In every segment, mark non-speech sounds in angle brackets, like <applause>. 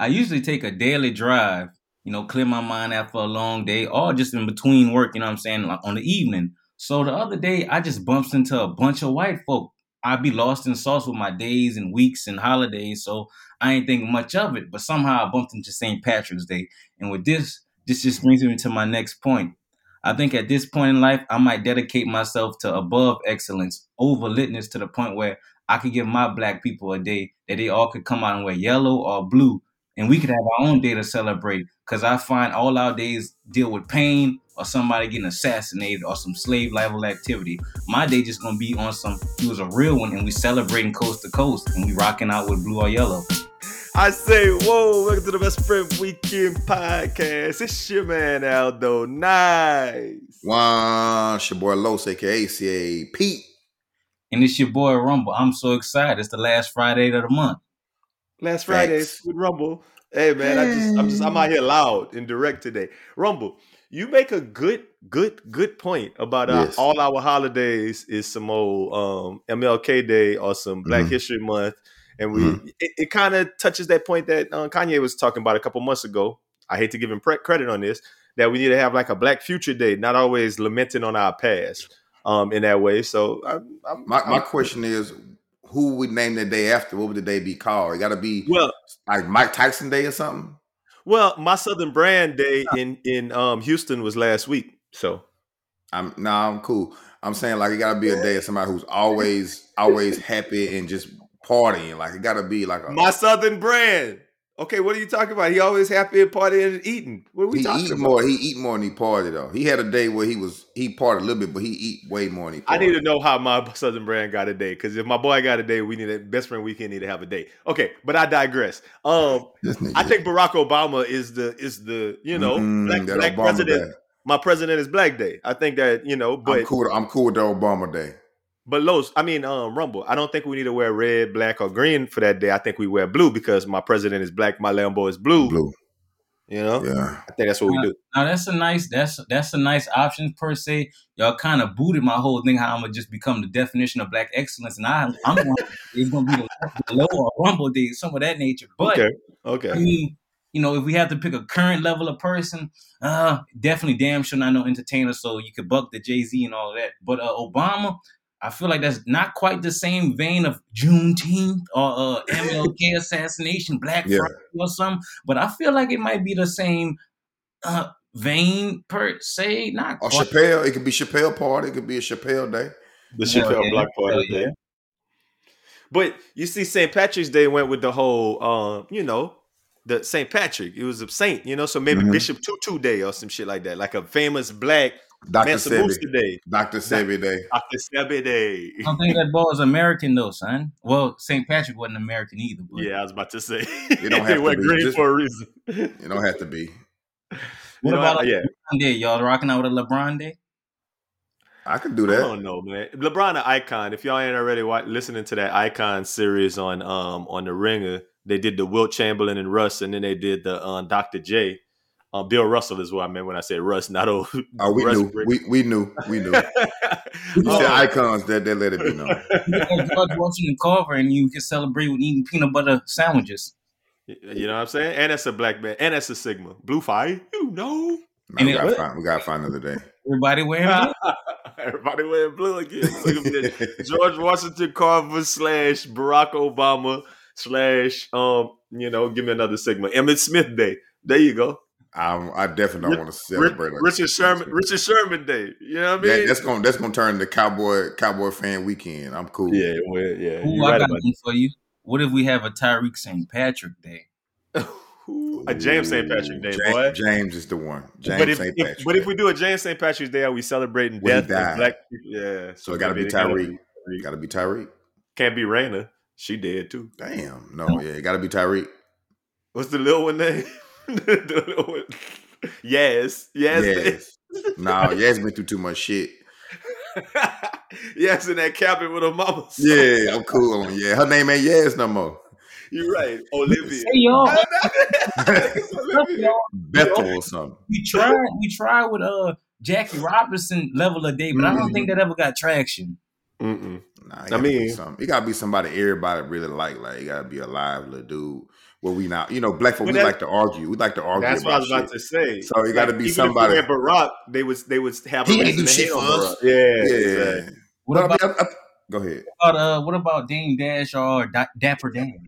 I usually take a daily drive, you know, clear my mind after a long day, or just in between work, you know what I'm saying, like on the evening. So the other day I just bumped into a bunch of white folk. I'd be lost in sauce with my days and weeks and holidays, so I ain't thinking much of it. But somehow I bumped into St. Patrick's Day. And with this, this just brings me to my next point. I think at this point in life, I might dedicate myself to above excellence, over litness to the point where I could give my black people a day that they all could come out and wear yellow or blue, and we could have our own day to celebrate. Because I find all our days deal with pain or somebody getting assassinated or some slave level activity. My day just gonna be on some. It was a real one, and we celebrating coast to coast, and we rocking out with blue or yellow. I say, whoa, welcome to the Best Friend Weekend Podcast. It's your man Aldo Nice. Wow, it's your boy Los, aka CA Pete. And it's your boy Rumble. I'm so excited. It's the last Friday of the month. Last Friday Facts. with Rumble. Hey man, I just I'm just I'm out here loud and direct today. Rumble, you make a good, good, good point about uh, Yes. all our holidays is some old um, MLK Day or some Black Mhm. History Month, and we Mhm. it, it kind of touches that point that uh, Kanye was talking about a couple months ago. I hate to give him pre- credit on this that we need to have like a Black Future Day, not always lamenting on our past um, in that way. So I'm, I'm, My my I'm- question is, who would name the day after? What would the day be called? It got to be well, like Mike Tyson Day or something. well, my Southern Brand Day in in um, Houston was last week, so. I'm no, I'm cool. I'm saying like it got to be a day of somebody who's always always happy and just partying. Like it got to be like a My Southern brand. Okay, what are you talking about? He always happy and partying and eating. What are we he talking eat about? more. He eat more than he party though. He had a day where he was he partied a little bit, but he eat way more than he. I need to know how my Southern brand got a day. Because if my boy got a day, we need a best friend weekend need to have a day. Okay, but I digress. Um, <laughs> I think Barack Obama is the is the you know Mm, black, that black Obama president. Day. My president is Black Day. I think that you know, but I'm but cool. I'm cool with the Obama Day. But Los, I mean um, Rumble. I don't think we need to wear red, black, or green for that day. I think we wear blue because my president is black. My Lambo is blue. Blue. You know, Yeah. I think that's what we do. Now that's a nice that's that's a nice option per se. Y'all kind of booted my whole thing how I'm gonna just become the definition of black excellence, and I I'm gonna, it's gonna be the, the low or rumble day, some of that nature. But Okay, I okay. mean, you know, if we have to pick a current level of person, uh, definitely damn sure not no entertainer. So you could buck the Jay Z and all of that. But uh, Obama, I feel like that's not quite the same vein of Juneteenth or uh, <laughs> MLK assassination, Black Yeah. Friday or something. But I feel like it might be the same uh, vein per se. Not Or quite. Chappelle. It could be Chappelle party. It could be a Chappelle Day. The Chappelle yeah. Block Party Hell Day. But you see, St. Patrick's Day went with the whole, um, you know, the St. Patrick. It was a saint, you know, so maybe Mhm. Bishop Tutu Day or some shit like that, like a famous black Dr. Mansa Sebi. Day, Dr. Sebi Day. Dr. Sebi Day. I don't think that ball is American though, son. Well, St. Patrick wasn't American either. But Yeah, I was about to say. don't <laughs> have they to went be. green Just- for a reason. It don't have to be. what You know, about I- a yeah. LeBron Day? Y'all rocking out with a LeBron Day? I could do that. I don't know, man. LeBron, an icon. If y'all ain't already wa- listening to that icon series on um on the Ringer, they did the Wilt Chamberlain and Russ, and then they did the um, Dr. J. Um, Bill Russell is what I meant when I said Russ, not old. Oh, we Russ knew. Brick. We we knew. We knew. <laughs> You Um, said icons that they let it be known. <laughs> You George Washington Carver, and you can celebrate with eating peanut butter sandwiches. You know what I'm saying? And that's a black man. And that's a Sigma. Blue fire. You know. Nah, we gotta find. We gotta find another day. Everybody wearing blue. <laughs> Everybody wearing blue again. Look at this. George Washington Carver slash Barack Obama slash um, you know, give me another Sigma. Emmitt Smith Day. There you go. I, I definitely don't want to celebrate. like Richard. Sherman Richard Sherman Day. You know what I That- mean? that's gonna that's gonna turn the cowboy cowboy fan weekend. I'm cool. yeah, well, yeah. Ooh, You're I right got one for you. What if we have a Tariq St. Patrick Day? <laughs> Ooh, a James St. Patrick Day, James, boy. James is the one. James but if, St. if- Patrick. but if we do a James St. Patrick's Day, are we celebrating When death black people? Yeah. so it gotta be maybe gotta Tariq. Gotta be Tariq. Can't be Raina. She dead too. Damn. No, yeah, it gotta be Tariq. What's the little one name? <laughs> the little one. Yes, yes, Yes. nah, Yes been through too much shit. <laughs> yes, in that cabin with her mama. <laughs> Yeah, I'm cool on yeah. Her name ain't Yes no more. You're right, Olivia. Hey y'all, <laughs> Olivia. Bethel or something. we tried we tried with uh Jackie Robinson level of day, but I don't think that ever got traction. Mm-mm. Nah, I mean- something. It gotta be somebody everybody really like. Like, it gotta be a live little dude. Where we not, you know, black folk, we that- like to argue. We like to argue That's what I about was about shit. to say. So you gotta be even somebody- If we Barack, they would they would have He a ain't reason do to shit for us. Yeah, Yeah. exactly. What But I about, mean, I- I- go ahead. about uh what about Dame Dash or Da- Dapper Dan?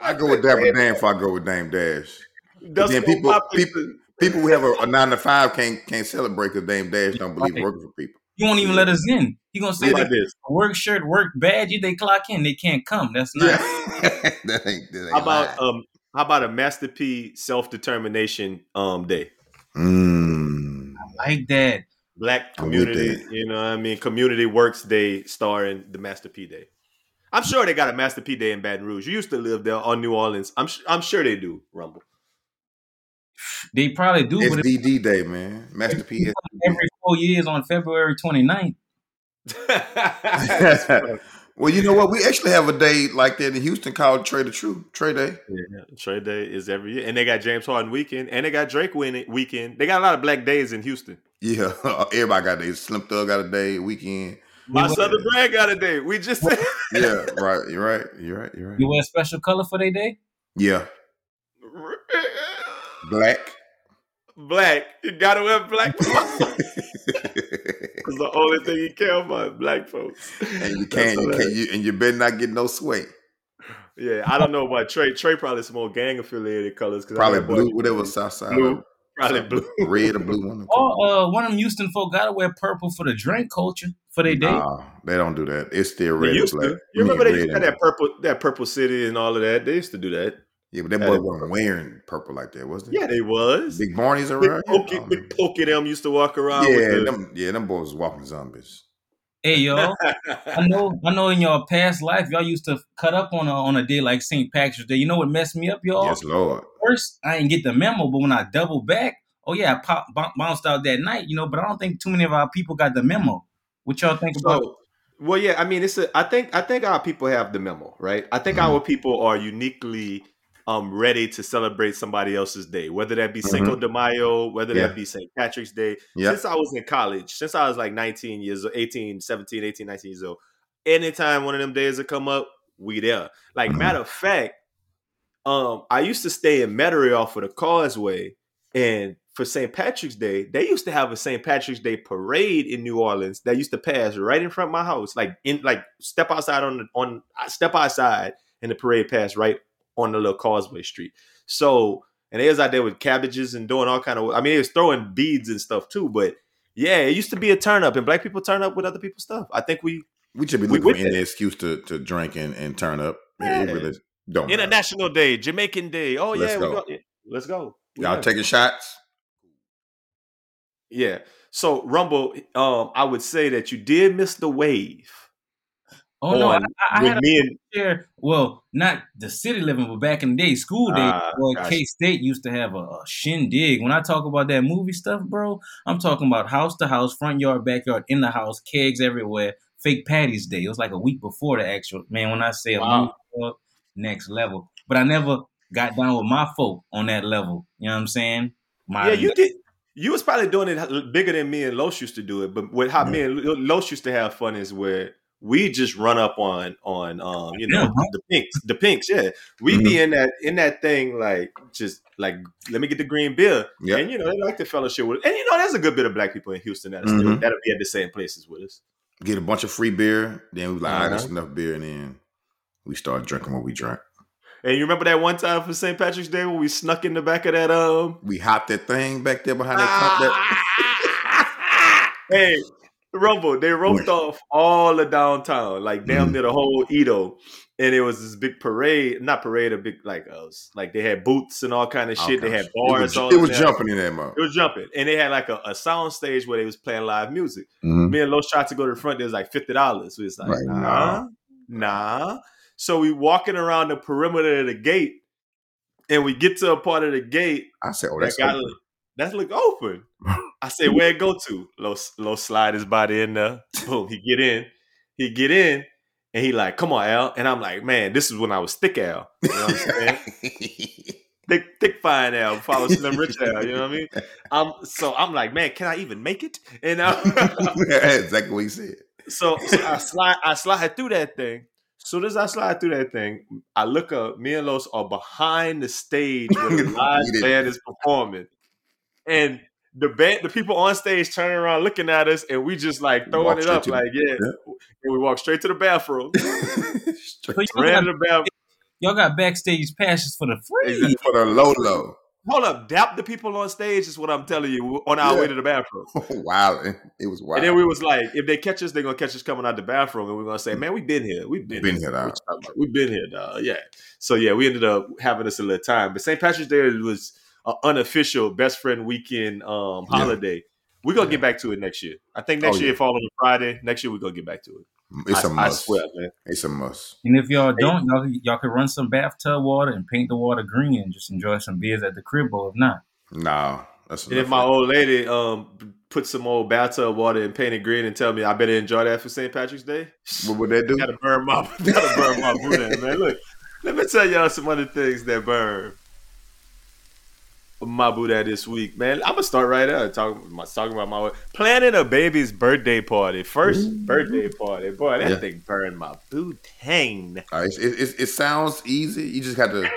I go with Dapper Dan if I go with Dame Dash. That's then people- my people- People who have a, a nine to five can't can't celebrate because Dame Dash don't believe Right. working for people. You won't even let us in. He gonna say Think that about this. work shirt, work badge. If they clock in, they can't come. That's not. Yeah, <laughs> that ain't. That ain't How about lying. um how about a Master P self determination um day? Mm. like that. Black community, that. you know what I mean? Community Works Day starring the Master P Day. I'm sure they got a Master P Day in Baton Rouge. You used to live there on New Orleans. I'm su- I'm sure they do, Rumble. They probably do, but it's SDD Day, man. Master P. every four years on February 29th. <laughs> well, you know what? We actually have a day like that in Houston called Trae tha Truth Trae Day. Yeah, Trade Day is every year, and they got James Harden weekend, and they got Drake win weekend. They got a lot of black days in Houston. Yeah, <laughs> everybody got days. Slim Thug got a day, weekend. My Yeah. Southern Brand got a day. We just said <laughs> Yeah, right. You're right. You're right. You're right. You wear a special color for their day? Yeah, black. black. You gotta wear black. It's the only thing you care about, black folks. and you <laughs> can't, you can't, you, and you better not get no sweat. Yeah, I don't know about Trae. Trae probably some more gang affiliated colors. 'cause I Probably blue, whatever South Side. Blue. Probably blue. red or blue one. Or uh, one of them Houston folk gotta wear purple for the drink culture for their day. Nah, they don't do that. It's still They red and used to. You remember they mean, used to have that purple, that purple city and all of that. They used to do that. Yeah, but that boy wasn't wearing purple like that, wasn't he? Yeah, they was. Big Barney's around. here? Pokey, Big know. Pokey them used to walk around. yeah, with them, yeah, them boys was walking zombies. Hey y'all, I <laughs> know, I know. In your past life, y'all used to cut up on a on a day like St. Patrick's Day. You know what messed me up, y'all? Yes, Lord. First, I didn't get the memo, but when I double back, oh yeah, I pop, b- bounced out that night, you know. But I don't think too many of our people got the memo. What y'all think about? So, well, yeah, I mean, it's a. I think I think our people have the memo, right? I think Mhm. our people are uniquely um ready to celebrate somebody else's day, whether that be Cinco de Mayo, whether Mm-hmm. Yeah. that be St. Patrick's Day. Since I was in college, since I was like 19 years old, 18, 17, 18, 19 years old, anytime one of them days would come up, we there. Like Mhm. matter of fact, um, I used to stay in Metairie off of the Causeway, and for St. Patrick's Day, they used to have a St. Patrick's Day parade in New Orleans that used to pass right in front of my house. Like in like step outside on the on step outside and the parade passed right on the little Causeway Street. So and they was out there with cabbages and doing all kind of I mean, it was throwing beads and stuff too, but yeah, it used to be a turn up, and black people turn up with other people's stuff. I think we We should be looking for any excuse to, to drink and, and turn up. Yeah. It really don't. matter. International Day, Jamaican Day. Oh Let's yeah, go. go. let's go. We Y'all taking shots? Yeah. So Rumble, um, I would say that you did miss the wave. Oh no, I, I, had a me and share. Well, not the city living, but back in the day, school day. Ah, boy. K State used to have a, a shindig. When I talk about that movie stuff, bro, I'm talking about house to house, front yard, backyard, in the house, kegs everywhere. Fake Patty's Day. It was like a week before the actual. Man, when I say a Wow. movie, next level. But I never got down with my folk on that level. You know what I'm saying? My, yeah, you did. You was probably doing it bigger than me and Los used to do it. But with how me and Los used to have fun is where we just run up on on um you know Yeah, huh? the pinks the pinks yeah we be in that in that thing like just like let me get the green beer Yep. and you know they like the fellowship with and you know there's a good bit of black people in Houston that still Mhm. that'll be at the same places with us Get a bunch of free beer. Then we like, right, that's Uh-huh. enough beer. And then we start drinking what we drank. and you remember that one time for St. Patrick's Day when we snuck in the back of that um We hopped that thing back there behind that. that <laughs> hey, Rumble, they roped off all the downtown, like damn Mhm. near the whole EaDo. And it was this big parade, not parade, a big like uh, like they had booths and all kind of shit. They had bars. It was, it was jumping in that mode. It was jumping, and they had like a, a sound stage where they was playing live music. Mhm. Me and Los tried to go to the front. There was like fifty dollars. We was like, Right, nah, nah. So we walking around the perimeter of the gate, and we get to a part of the gate I said, oh, that that's got open. that's look open. I say, where it go to? Low, low slide his body in there. Boom, he get in. He get in, and he like, come on, Al. And I'm like, man, this is when I was thick Al. You know what I'm saying? <laughs> thick, thick fine Al, follow Slim Rich Al. You know what I mean? Um, so I'm like, man, can I even make it? And That's <laughs> exactly what he said. so, so I slide, I slide through that thing. Soon as I slide through that thing, I look up. Me and Los are behind the stage where the <laughs> live band is performing, and the band, the people on stage turning around, looking at us, and we just like throwing it up, like yeah. yeah. And we walk straight to the bathroom, <laughs> So y'all, ran got, to the bathroom. y'all got backstage passes for the free. Exactly. For the low low. Hold up, dap the people on stage is what I'm telling you on our Yeah. way to the bathroom. <laughs> wow. Eh? It was wild. And then we was like, if they catch us, they're gonna catch us coming out the bathroom, and we're gonna say, "Man, we've been here. We've been, Been here, dog. What you talking about? We've been here, dog. Yeah." So yeah, we ended up having us a little time. But St. Patrick's Day was an unofficial best friend weekend um, Yeah. holiday. We're gonna Yeah. get back to it next year. I think next Oh, year yeah. it fall on a Friday. Next year we're gonna get back to it. it's I, a I must. swear, man. It's a must. And if y'all don't, y'all, y'all can run some bathtub water and paint the water green and just enjoy some beers at the crib. Or if not, No, that's And if my old lady um put some old bathtub water and paint it green and tell me I better enjoy that for St. Patrick's Day, what would that do? <laughs> gotta burn my gotta burn my <laughs> boot man. Look, let me tell y'all some other things that burn my Buddha this week, man. I'm gonna start right out talking talking about my planning a baby's birthday party. 1st birthday party, boy. That Yeah. thing burned my boot hang. Uh, it, it, it sounds easy. You just got to,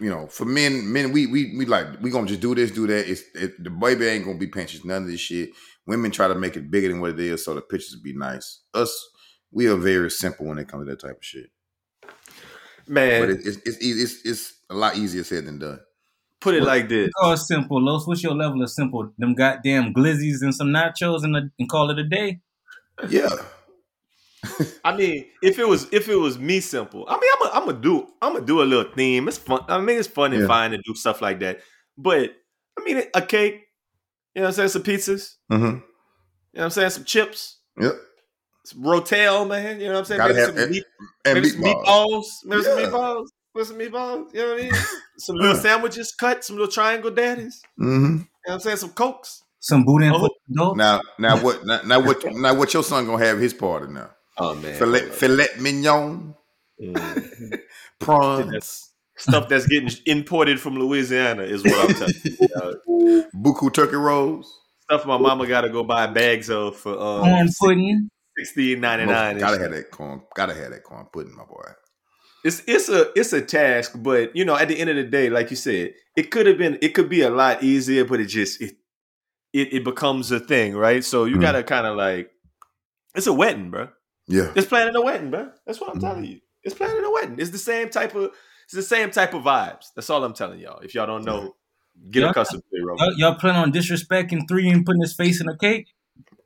you know, for men, men, we we we like we gonna just do this, do that. It's it, the baby ain't gonna be pinches none of this shit. Women try to make it bigger than what it is, so the pictures be nice. Us, we are very simple when it comes to that type of shit. Man, But it, it's it's easy. It's it's a lot easier said than done. Put it like this. call it simple. Los, what's your level of simple? Them goddamn glizzies and some nachos and, a, and call it a day. Yeah, I mean, if it was if it was me simple, I mean, I'm gonna I'm gonna do I'm gonna do a little theme. It's fun. I mean, it's fun and Yeah. fine to do stuff like that. But I mean, a cake. You know what I'm saying? Some pizzas. mm-hmm. You know what I'm saying? Some chips. yep. Some rotel, man. You know what I'm saying? Gotta Maybe have some, and, meat, and maybe some meatballs. meatballs. Maybe some meatballs. Maybe some meatballs. You know what I mean? <laughs> Some little sandwiches cut. Some little triangle daddies. Mm-hmm. You know what I'm saying? Some cokes. Some boudin Oh. for. Now, now what? <laughs> Now, now what? Now what? Your son gonna have his party now? Oh man. Filet, filet mignon, Mm. <laughs> prawns, That's stuff that's getting imported from Louisiana is what I'm telling you. dog. buku turkey rolls. stuff my mama got to go buy bags of for um, corn pudding. sixteen ninety nine. Gotta have that corn. Gotta have that corn pudding, my boy. It's it's a it's a task, but you know, at the end of the day, like you said, it could have been it could be a lot easier, but it just it it, it becomes a thing, right? So you Mhm. gotta kind of like it's a wedding, bro. Yeah. It's planning a wedding, bro. That's what I'm telling you. It's planning a wedding. It's the same type of it's the same type of vibes. That's all I'm telling y'all. If y'all don't know, get Yeah. accustomed to it, bro. Y'all, y'all plan on disrespecting three and putting his face in a cake?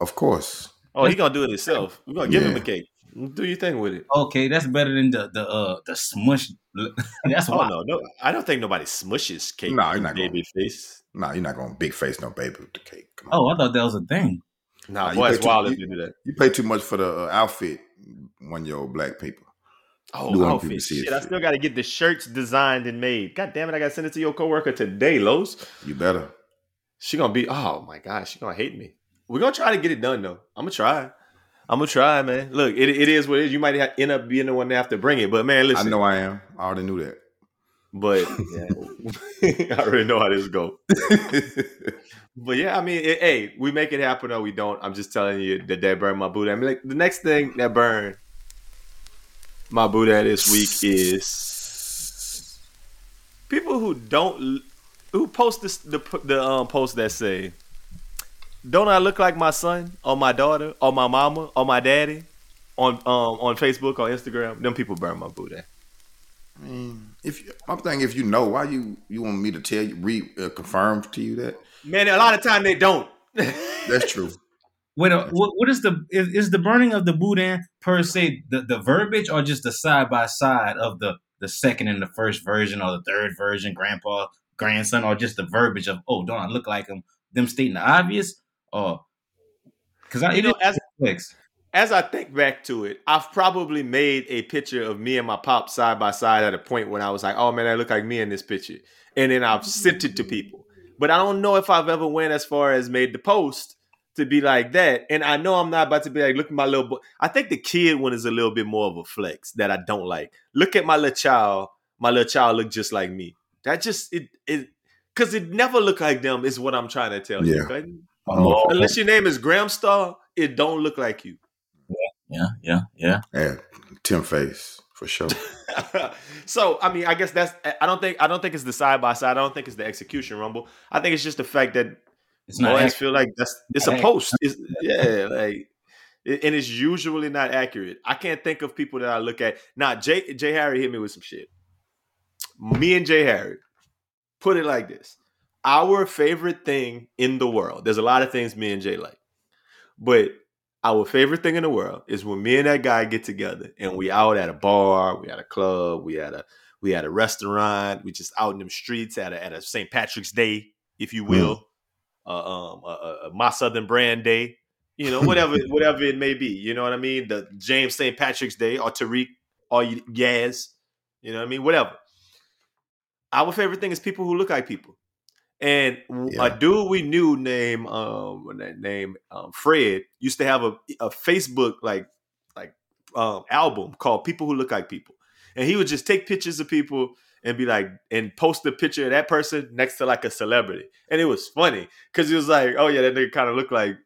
Of course. Oh, he gonna do it himself. We're gonna give him a cake. Do your thing with it. Okay, that's better than the the uh the smush. <laughs> that's Oh why. no, no, I don't think nobody smushes cake. Nah, in you're not gonna- baby face. Nah, you're not gonna big face no baby with the cake. Come on. Oh, I thought that was a thing. Nah, Nah, you boy, pay it's too- wild you- if you do that. You pay too much for the uh, outfit. One year old black people. Oh, Do outfit. people see Shit, I still got to get the shirts designed and made. God damn it, I got to send it to your coworker today, Los. You better. She gonna be. Oh my gosh, she gonna hate me. We're gonna try to get it done though. I'm gonna try. I'm gonna try, man. Look, it, it is what it is. You might have, end up being the one that have to bring it, but man, listen. I know I am. I already knew that. But yeah, <laughs> <laughs> I already know how this go. <laughs> But yeah, I mean, it, hey, we make it happen or we don't. I'm just telling you that that burned my boot. I mean, like, the next thing that burned my boot at this week is people who don't who post this, the the um post that say, "Don't I look like my son or my daughter or my mama or my daddy?" On um on Facebook or Instagram, them people burn my boot. I mean, if you, I'm thinking, if you know, why you you want me to tell you, re uh, confirm to you that Man, a lot of time they don't. <laughs> that's true. Wait, uh, what, what is the is, is the burning of the boudin per se the, the verbiage or just the side by side of the the second and the first version or the third version, grandpa, grandson, or just the verbiage of oh, don't I look like him? Them stating the obvious, Oh. or because I You know, as complex. as I think back to it, I've probably made a picture of me and my pop side by side at a point when I was like, "Oh man, I look like me in this picture," and then I've sent it to people. But I don't know if I've ever went as far as made the post to be like that. And I know I'm not about to be like, look at my little boy. I think the kid one is a little bit more of a flex that I don't like. Look at my little child. My little child look just like me. That just it it because it never looked like them is what I'm trying to tell Yeah. you. Okay? Oh, Unless your name is Graham Star, it don't look like you. Yeah, yeah, yeah. yeah, Tim Face for sure. <laughs> so I mean, I guess that's. I don't think. I don't think it's the side by side. I don't think it's the execution rumble. I think it's just the fact that It's not. boys accurate. feel like that's. It's not a post. It's, yeah, like, it- and it's usually not accurate. I can't think of people that I look at. Now, Jay Jay Harry hit me with some shit. Me and Jay Harry put it like this: our favorite thing in the world. There's a lot of things me and Jay like, but our favorite thing in the world is when me and that guy get together and we out at a bar, we at a club, we at a we at a restaurant, we just out in them streets at a, at a St. Patrick's Day, if you will, uh, um, a, a, a my Southern Brand Day, you know, <laughs> whatever whatever it may be, you know what I mean? The James St. Patrick's Day or Tariq or Yaz, you know what I mean? Whatever. Our favorite thing is people who look like people. And Yeah. a dude we knew named um name um, Fred used to have a, a Facebook like like um, album called People Who Look Like People, and he would just take pictures of people and be like and post a picture of that person next to like a celebrity, and it was funny because he was like, oh yeah, that nigga kind of looked like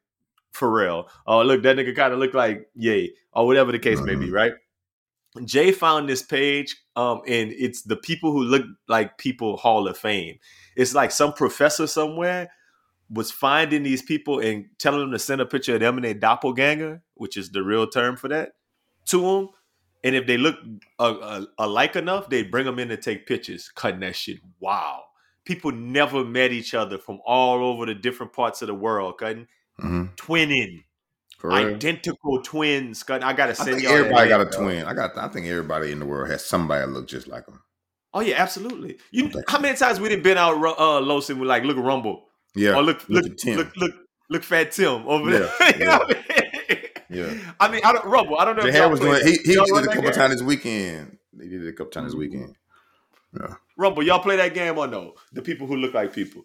Pharrell. Oh look, that nigga kind of looked like Yay, or whatever the case may be, Mhm. right? Jay found this page, um, and it's the people who look like people Hall of Fame. It's like some professor somewhere was finding these people and telling them to send a picture of them and their doppelganger, which is the real term for that, to them. And if they look uh, uh, alike enough, they bring them in to take pictures, cutting that shit. Wow. People never met each other from all over the different parts of the world, cutting hmm twinning, For real. identical twins. I gotta send y'all. everybody got a twin. I got. I think everybody in the world has somebody that look just like them. Oh yeah, absolutely. You Okay. how many times we didn't been out uh Los and we like look at Rumble Yeah. or look look Tim. look look look Fat Tim over there. Yeah, <laughs> know what I mean? Yeah. I mean, I don't Rumble. I don't know. Harry was doing. He he did it a couple times this weekend. They did it a couple times this weekend. Rumble, y'all play that game or no? The people who look like people.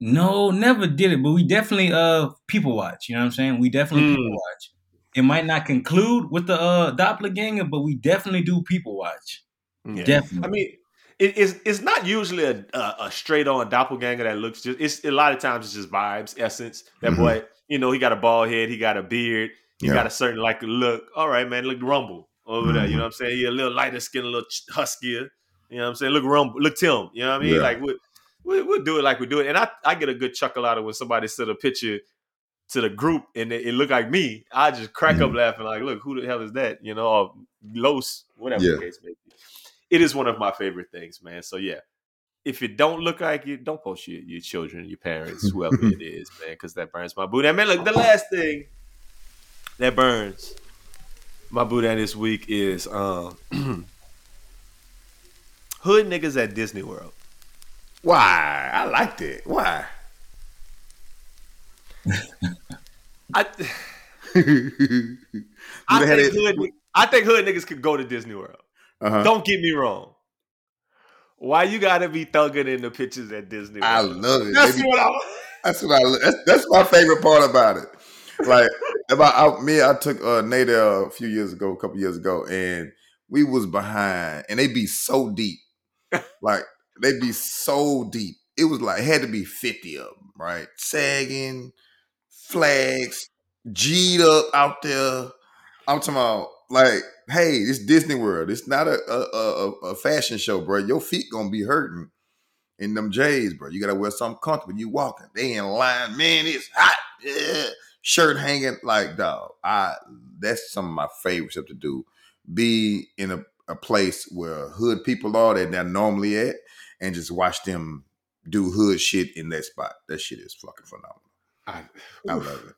No, never did it, but we definitely uh people watch. You know what I'm saying? We definitely Mm. people watch. It might not conclude with the uh doppelganger, but we definitely do people watch. Yeah. Definitely. I mean, it, it's it's not usually a, a, a straight on doppelganger that looks just. It's a lot of times it's just vibes, essence. That Mhm. boy, you know, he got a bald head, he got a beard, he Yeah. got a certain like look. All right, man, look Rumble over there. You Mhm. know what I'm saying? He a little lighter skin, a little huskier. You know what I'm saying? Look Rumble, look Tim. You know what I mean? Yeah. Like we we we'll do it like we do it, and I I get a good chuckle out of when somebody sent a picture to the group and it, it looked like me. I just crack up laughing like, look, who the hell is that? You know, or Los, whatever Yeah. the case may be it is one of my favorite things, man. So yeah, if it don't look like you, don't post your, your children, your parents, <laughs> whoever it is, man, because that burns my boot. And man, look, the last thing that burns my boot this week is um <clears throat> hood niggas at Disney World. Why? I liked it. Why? I <laughs> I think hood, I think hood niggas could go to Disney World. Uh-huh. Don't get me wrong. Why you gotta be thugging in the pictures at Disney World? I love it. That's They be- what I. That's what I. That's, that's my favorite part about it. Like <laughs> about I, me, I took uh, Nate a few years ago, a couple years ago, and we was behind, and they be so deep, <laughs> like they be so deep. It was like had to be fifty of them, right? Sagging, flags, G'd up out there. I'm talking about like, hey, it's Disney World. It's not a a, a, a fashion show, bro. Your feet gonna be hurting in them J's, bro. You gotta wear something comfortable. You walking, they in line, man. It's hot. Yeah. Shirt hanging like dog. I that's some of my favorite stuff to do. Be in a, a place where hood people are that they're normally at, and just watch them do hood shit in that spot. That shit is fucking phenomenal. I, I love it.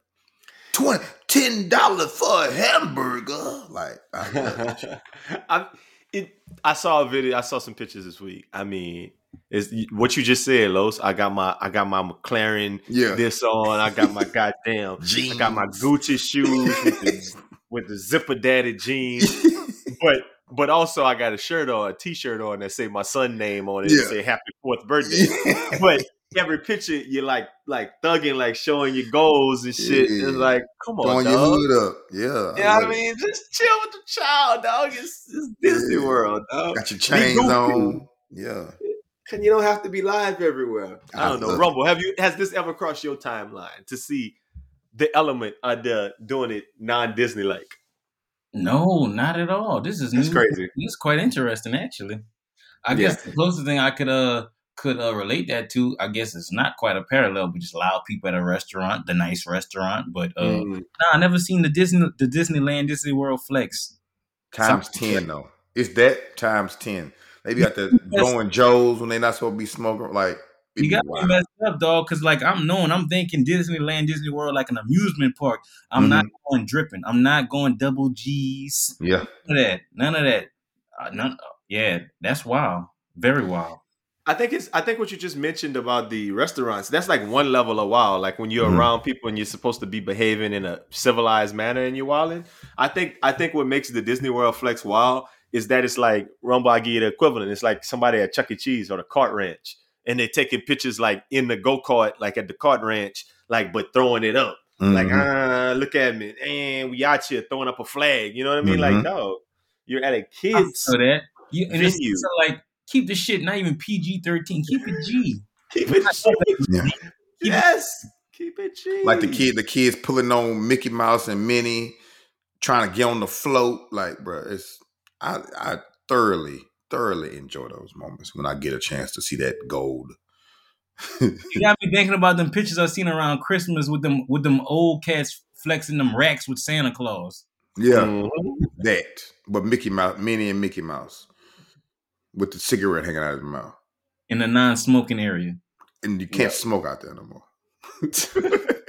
Twenty ten dollars for a hamburger. Like I love that shit. <laughs> I it. I saw a video. I saw some pictures this week. I mean, is what you just said, Los. I got my I got my McLaren Yeah. this on. I got my goddamn jeans. I got my Gucci shoes with the, <laughs> with the zipper daddy jeans. <laughs> But but also I got a shirt on, a t-shirt on that say my son name on it Yeah. and say happy fourth <laughs> birthday. but every picture you're like like thugging, like showing your goals and shit. Yeah. It's like, come on, Throwing your dog. hood up. Yeah. Yeah, I it. mean, just chill with the child, dog. It's, it's Disney Yeah. World, dog. Got your chains on. Yeah. And you don't have to be live everywhere. I I don't know. Rumble, have you has this ever crossed your timeline to see the element of the doing it non-Disney like? No, not at all. This is That's new. crazy. It's quite interesting, actually. I Yeah. guess the closest thing I could uh could uh, relate that to, I guess it's not quite a parallel, but just loud people at a restaurant, the nice restaurant. But uh, Mm. nah, I never seen the Disney, the Disneyland, Disney World flex. Times Something. 10, though. It's that times 10. They be out there <laughs> blowing Joes when they not supposed to be smoking. Like, You be got me wild. messed up, dog. Cause like I'm knowing, I'm thinking Disneyland, Disney World, like an amusement park. I'm not Mm-hmm. going dripping. I'm not going double G's. Yeah. None of that. None of that. Uh, none. Yeah, that's wild. Very wild. I think it's I think what you just mentioned about the restaurants, that's like one level of wild. Like when you're Mhm. around people and you're supposed to be behaving in a civilized manner and you're wilding. I think I think what makes the Disney World flex wild is that it's like Rumble, I give you the equivalent. It's like somebody at Chuck E. Cheese or the Cart ranch. And they're taking pictures like in the go-kart, like at the kart ranch, like but throwing it up. Like, Mhm. ah, look at me. And we out here throwing up a flag. You know what I mean? Like, Mhm. no. You're at a kid's feel that. You, and it's, venue. it's like keep the shit not even PG thirteen. Keep it G. <laughs> Keep it Yeah. Yes. Keep it G. Like the kid, the kids pulling on Mickey Mouse and Minnie, trying to get on the float. Like, bro, it's I I thoroughly, thoroughly enjoy those moments when I get a chance to see that gold. You got me thinking about them pictures I've seen around Christmas with them with them old cats flexing them racks with Santa Claus. yeah, Mhm. that. But Mickey Mouse, Minnie and Mickey Mouse, with the cigarette hanging out of his mouth, in a non-smoking area. and you can't Yeah. smoke out there no more. <laughs> <laughs>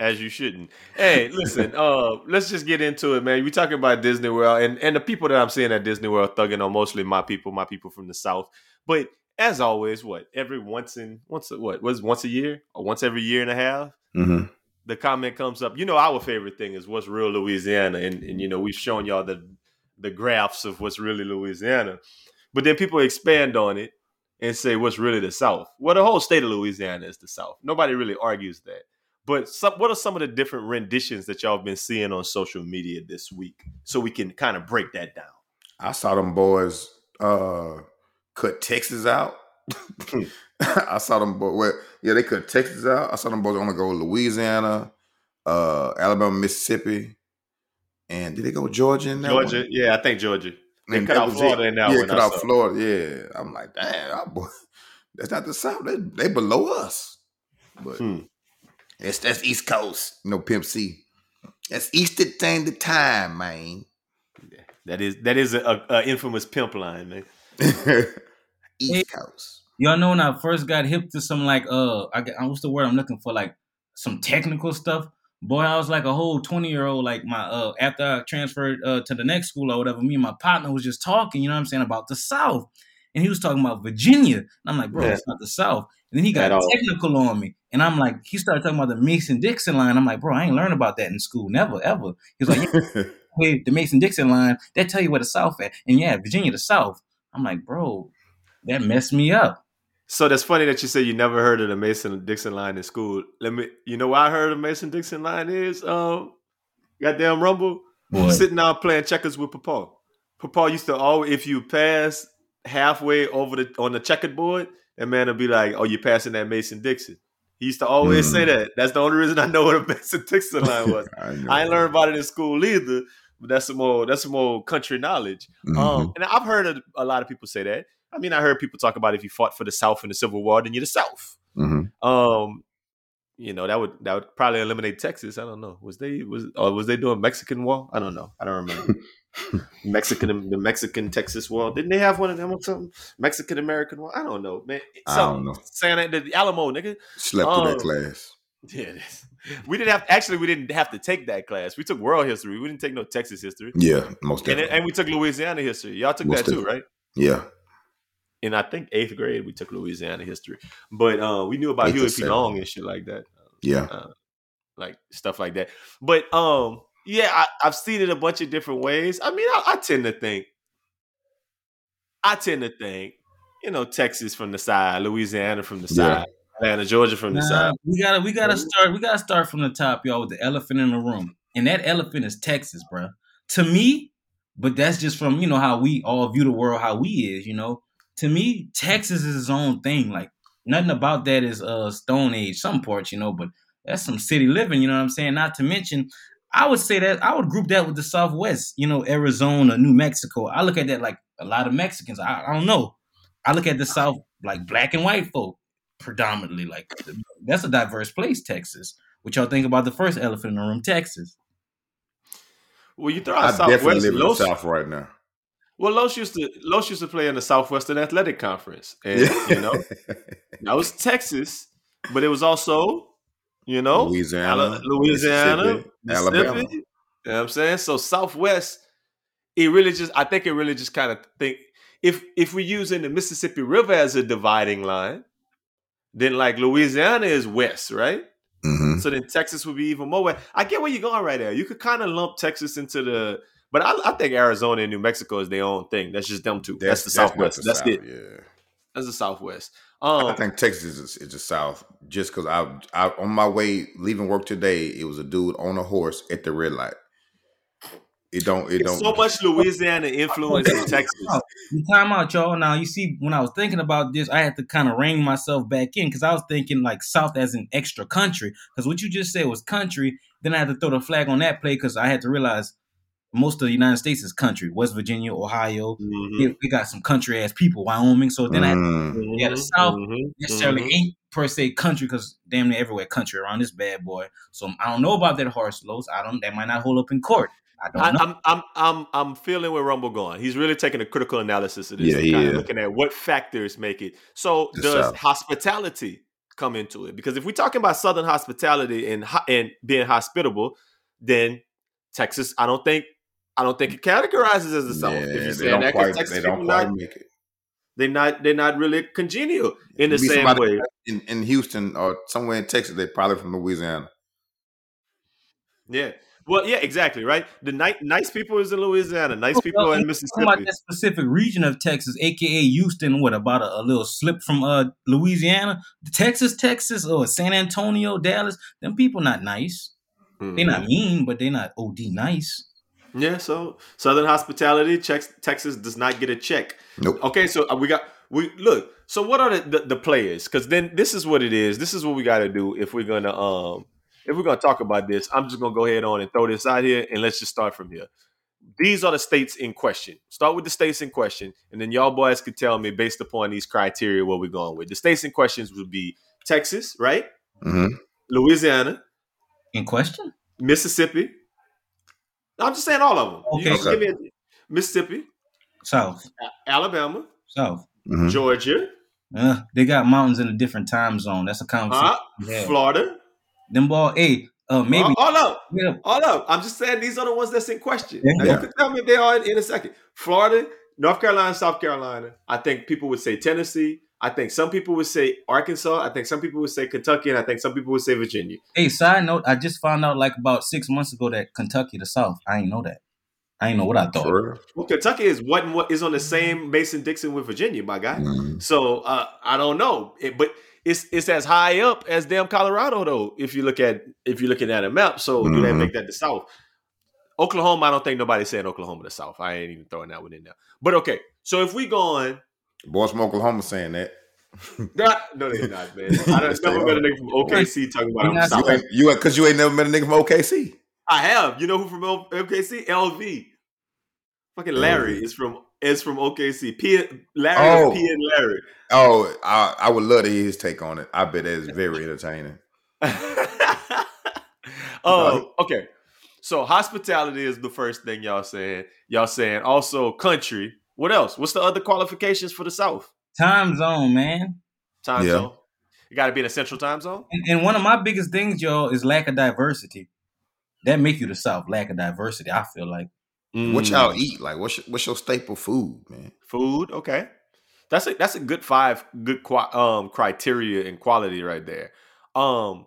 As you shouldn't. Hey, listen, <laughs> uh, let's just get into it, man. We talking about Disney World and, and the people that I'm seeing at Disney World thugging are mostly my people, my people from the South. But as always, what, every once in once what was once a year or once every year and a half, Mm-hmm. the comment comes up. You know, our favorite thing is what's real Louisiana, and, and you know we've shown y'all the the graphs of what's really Louisiana, but then people expand on it and say what's really the South. Well, the whole state of Louisiana is the South. Nobody really argues that. But some, what are some of the different renditions that y'all have been seeing on social media this week, so we can kind of break that down? I saw them boys uh cut Texas out. <laughs> I saw them boys. Well, yeah, they cut Texas out. I saw them boys only go Louisiana, uh, Alabama, Mississippi, and did they go Georgia in that Georgia, one? yeah, I think Georgia. They And cut out Florida it. in that yeah, one, cut out. Florida. Yeah, I'm like, damn, boy, <laughs> that's not the South. They, they below us, but Hmm. That's that's East Coast. You know, Pimp C. That's Easter thing the time, man. That is that is a, a, a infamous pimp line, man. <laughs> East Hey. Coast. Y'all know when I first got hip to some like uh I got what's the word I'm looking for like some technical stuff. Boy, I was like a whole twenty year old. Like my uh after I transferred uh to the next school or whatever, me and my partner was just talking. You know what I'm saying about the South, and he was talking about Virginia, and I'm like, bro, Yeah. it's not the South. And then he got all. technical on me, and I'm like, he started talking about the Mason Dixon line. I'm like, bro, I ain't learned about that in school, never ever. He was like, yeah, <laughs> hey, the Mason Dixon line, that tell you where the South at, and yeah, Virginia the South. I'm like, bro, that messed me up. So that's funny that you said you never heard of the Mason Dixon line in school. Let me, you know, what I heard of Mason Dixon line is, um, goddamn Rumble Boy. sitting down playing checkers with Papa. Papa used to always, if you pass halfway over the on the checkerboard, that man will be like, "Oh, you're passing that Mason Dixon." He used to always Mm. say that. That's the only reason I know what a <laughs> Mason Dixon line was. <laughs> I. I ain't learned about it in school either, but that's some more that's some more country knowledge. Mhm. Um, and I've heard a, a lot of people say that. I mean, I heard people talk about if you fought for the South in the Civil War, then you're the South. Mhm. Um, you know that would that would probably eliminate Texas. I don't know. Was they was or was they doing Mexican War? I don't know. I don't remember. <laughs> Mexican the Mexican Texas War. Didn't they have one of them or something? Mexican American War. I don't know, man. I don't know. Santa the Alamo, nigga. Slept through that Oh. class. <laughs> Yeah. We didn't have actually we didn't have to take that class. We took world history. We didn't take no Texas history. Yeah, most And, and we took Louisiana history. Y'all took Most that too, right? yeah. in I think eighth grade we took Louisiana history, but uh, we knew about Huey P. Long and shit like that, Yeah. like stuff like that. But um, yeah, I, I've seen it a bunch of different ways. I mean, I, I tend to think, I tend to think, you know, Texas from the side, Louisiana from the Yeah. side, Atlanta, Georgia from the Nah, side. we gotta we gotta start we gotta start from the top, y'all, with the elephant in the room. And that elephant is Texas, bruh. To me, but that's just from, you know, how we all view the world, how we is, you know. To me, Texas is its own thing. Like nothing about that is uh Stone Age, some parts, you know, but that's some city living, you know what I'm saying? Not to mention, I would say that I would group that with the Southwest, you know, Arizona, New Mexico. I look at that like a lot of Mexicans. I, I don't know. I look at the South like black and white folk predominantly. Like that's a diverse place, Texas. What y'all think about the first elephant in the room, Texas? Well, you throw I out definitely Southwest. live in the South right now. well, Los used to Los used to play in the Southwestern Athletic Conference, and you know <laughs> that was Texas, but it was also you know Louisiana, Louisiana, Mississippi, Mississippi. Alabama. You know what I'm saying? So Southwest, it really just I think it really just kind of think if if we're using the Mississippi River as a dividing line, then like Louisiana is west, right? hmm So then Texas would be even more west. I get where you're going right there. You could kind of lump Texas into the but I, I think Arizona and New Mexico is their own thing. That's just them two. That's, the not Southwest. the That's South, it. Yeah. That's the Southwest. Um, I think Texas is, is the South. Just because I, I, on my way leaving work today, it was a dude on a horse at the red light. It don't. It it's don't. so much Louisiana influence in <laughs> Texas. You time out, y'all. Now you see, when I was thinking about this, I had to kind of rein myself back in because I was thinking like South as an extra country. Because what you just said was country. Then I had to throw the flag on that play because I had to realize most of the United States is country. West Virginia, Ohio, Mhm. we, we got some country ass people. Wyoming. So then I had to Mm. Yeah, the. South Mhm. necessarily Mhm. ain't per se country because damn near everywhere country around this bad boy. So I don't know about that horse lows. I don't. That might not hold up in court. I don't I, know. I'm I'm I'm I'm feeling where Rumble going. He's really taking a critical analysis of this. Yeah, and he kinda looking at what factors make it. So The does South. hospitality come into it? Because if we're talking about Southern hospitality and and being hospitable, then Texas, I don't think I don't think it categorizes as the South. Yeah, if you're they saying don't that, 'cause quite. Texas They don't people quite not, make it. they're not they're not really congenial in the same way. In, in Houston or somewhere in Texas, they're probably from Louisiana. Yeah. Well, yeah, exactly, right. The ni- nice people is in Louisiana, nice Well, people are in you talking about Mississippi. that specific region of Texas, aka Houston. What about a, a little slip from uh Louisiana, Texas, Texas, or San Antonio, Dallas? Them people not nice. They Mhm. not mean, but they not od nice. Yeah, so Southern hospitality, checks, Texas does not get a check. Nope. Okay, so uh, we got we look. So what are the the, the players? Because then this is what it is. This is what we got to do if we're gonna um if we're gonna talk about this. I'm just gonna go ahead on and throw this out here, and let's just start from here. These are the states in question. Start with the states in question, and then y'all boys could tell me based upon these criteria what we're going with. The states in questions would be Texas, right? hmm Louisiana, In question? Mississippi. I'm just saying all of them. You Okay. just give me a- Mississippi, South, Alabama, South. hmm Georgia, Uh, they got mountains in a different time zone. That's a conversation. uh, Yeah. Florida. Them ball, hey, uh, maybe. All, all up, yeah, all up. I'm just saying these are the ones that's in question. Yeah. Now, you can tell me if they are in, in a second. Florida, North Carolina, South Carolina. I think people would say Tennessee. I think some people would say Arkansas. I think some people would say Kentucky, and I think some people would say Virginia. Hey, side note, I just found out like about six months ago that Kentucky the South. I ain't know that. I ain't know what I thought. For real? Well, Kentucky is what and what is on the same Mason Dixon with Virginia, my guy. Mhm. So uh, I don't know, It- but it's it's as high up as damn Colorado though. If you look at if you're looking at a map, so do that Mhm. make that the South? Oklahoma, I don't think nobody's saying Oklahoma the South. I ain't even throwing that one in there. But okay, so if we going, Boys from Oklahoma saying that. nah, no, they're not, man. I don't Yes, <laughs> they never met a nigga from OKC talking about I'm You're not- South. You ain't, you because you ain't never met a nigga from OKC. I have. You know who from L- OKC? LV. Fucking Larry LV. is from is from OKC. P Larry Oh. is P and Larry. Oh, I, I would love to hear his take on it. I bet that is very <laughs> entertaining. <laughs> um, okay. So hospitality is the first thing y'all saying. Y'all saying also country. What else? What's the other qualifications for the South? Time zone, man. Time Yeah. zone. You got to be in a central time zone. And, and one of my biggest things, y'all, is lack of diversity. That make you the South. Lack of diversity. I feel like. What Mm. y'all eat? Like, what's your, what's your staple food, man? Food. Okay. That's a that's a good five good qua- um criteria and quality right there. Um,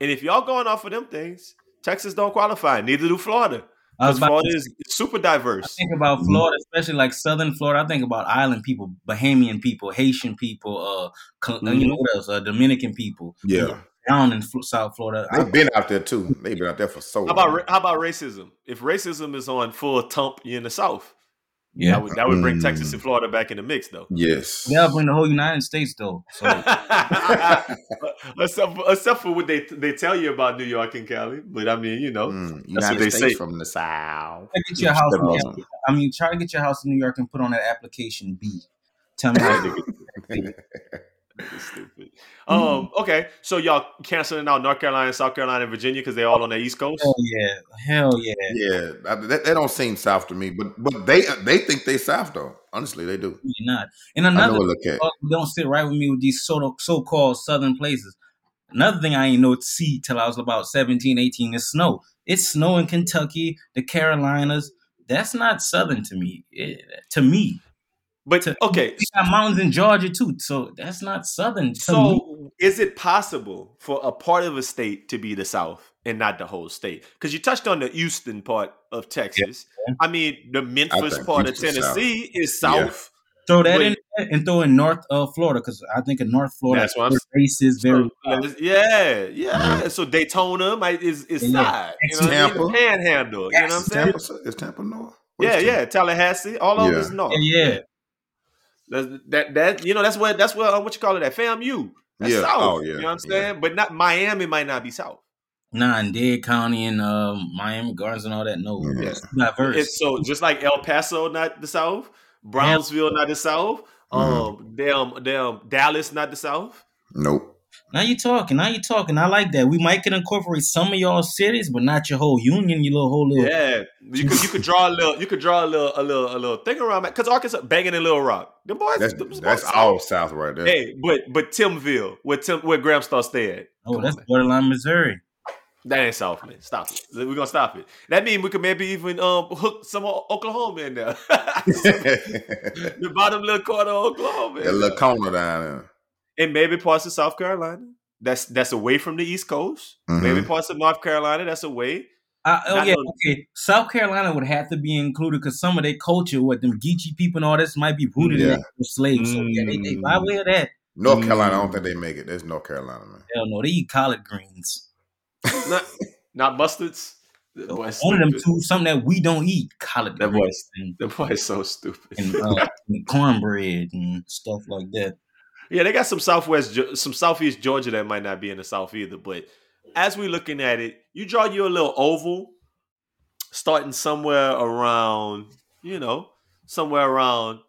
and if y'all going off of them things, Texas don't qualify. Neither do Florida. I was Because about Florida to is super I diverse. think about Florida, especially like Southern Florida. I think about island people, Bahamian people, Haitian people, uh, Col- you know what else? Uh, Dominican people. Yeah, down in South Florida. I- they've been out there too. They've been out there for so How long. about how about racism? If racism is on full tump in the South, yeah, that would that would bring Mm. Texas and Florida back in the mix, though. yes. they'll bring the whole United States though. So <laughs> <laughs> except, for, except for what they they tell you about New York and Cali, but I mean, you know, Mm, That's what they States say. from the South. try to get your house. Step In, on I mean, try to get your house in New York and put on that application B. Tell me how to It's <laughs> stupid. Mm. Um, okay, so y'all canceling out North Carolina, South Carolina, and Virginia because they're all on the East Coast. Hell yeah, hell yeah. Yeah, that, that don't seem South to me, but but they uh, they think they South though. Honestly, they do. Not. And another what look at. fuck don't sit right with me with these so so called southern places. Another thing I ain't know to see till I was about 17, 18 is snow. It's snow in Kentucky, the Carolinas. That's not southern to me. It- to me, But okay, we got mountains in Georgia too, so that's not southern to me. so is it possible for a part of a state to be the South and not the whole state? Because you touched on the Houston part of Texas. I mean, the Memphis think part of Houston's South. Tennessee is Yeah. South. Throw that But- in there and throw in North uh, Florida because I think in North Florida, That's what I'm the race is very. So, yeah, yeah. So Daytona might is is Yeah. side. You know what I mean? Tampa. The Panhandle. You know what I'm saying? Tampa, is Tampa North? Yeah, Where's yeah. Tallahassee, all over Yeah. is north. yeah, yeah. That's, that that you know that's what that's what uh, what you call it that FAMU. That's Yeah. south. Oh, yeah. You know what I'm Yeah. saying? But not Miami might not be south. Nah, in Dade County and um, Miami Gardens and all that. No, Yeah. it's diverse. It's so just like El Paso, not the south. Brownsville, not the south. Um, damn, damn, Dallas, not the south. Nope. Now you talking. Now you talking. I like that. We might can incorporate some of y'all cities, but not your whole union. Your little whole little. Yeah, you could you could draw a little you could draw a little a little a little thing around that because Arkansas banging in Little Rock. The boys, That's them boys that's south. all South right there. Hey, but but Timville, where Tim where Graham Star stay at? Oh, Come that's on, borderline Missouri. That ain't South, man. Stop it. We're gonna stop it. That means we could maybe even um hook some Oklahoma in there. <laughs> <laughs> the bottom little corner of Oklahoma. in little corner down there. And maybe parts of South Carolina. That's that's away from the East Coast. Mhm. Maybe parts of North Carolina. That's away. Uh, oh Not yeah, no- okay. South Carolina would have to be included because some of their culture, what them Geechee people and all this, might be rooted Yeah. in the slaves. So yeah, they, they Mm. by way of that, North Mm. Carolina, I don't think they make it. That's North Carolina, man. hell no, they eat collard greens. <laughs> Not not mustards. That boy's One of them two, something that we don't eat, collard That greens boy's- and, That boy is so stupid. and, uh, and cornbread and stuff like that. Yeah, they got some Southwest, some Southeast Georgia that might not be in the South either. But as we're looking at it, you draw you a little oval, starting somewhere around, you know, somewhere around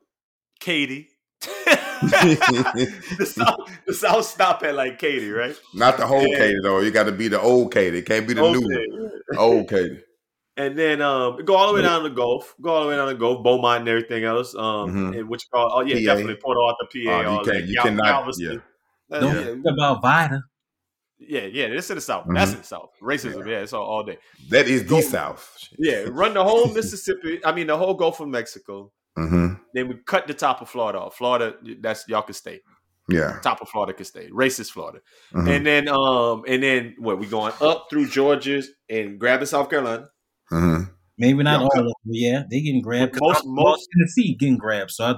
Katy. <laughs> the South, the South stop at like Katy, right? Not the whole Yeah. Katy though. You got to be the old Katy. It can't be the new Okay. old Katy. And then um, go all the way down to Gulf, go all the way down to Gulf, Beaumont and everything else. Um, Mhm. and what you call? Oh yeah, PA. definitely Port Arthur, PA. Oh, you all can't- you Gal- cannot- Galveston. Uh, Don't yeah. forget about Vidor. Yeah, yeah, this in the South. Mhm. That's in the South. Racism, yeah, it's all, all day. That is the Go- South. Yeah, run the whole <laughs> Mississippi. I mean, the whole Gulf of Mexico. hmm Then we cut the top of Florida off. Florida, that's y'all can stay. Yeah. Top of Florida can stay. Racist Florida. Mhm. And then, um, and then what? We going up through Georgia and grabbing South Carolina. Hmm Maybe not Yeah, all of them, yeah, they getting grabbed. Most- all- most- all Tennessee getting grabbed. So I,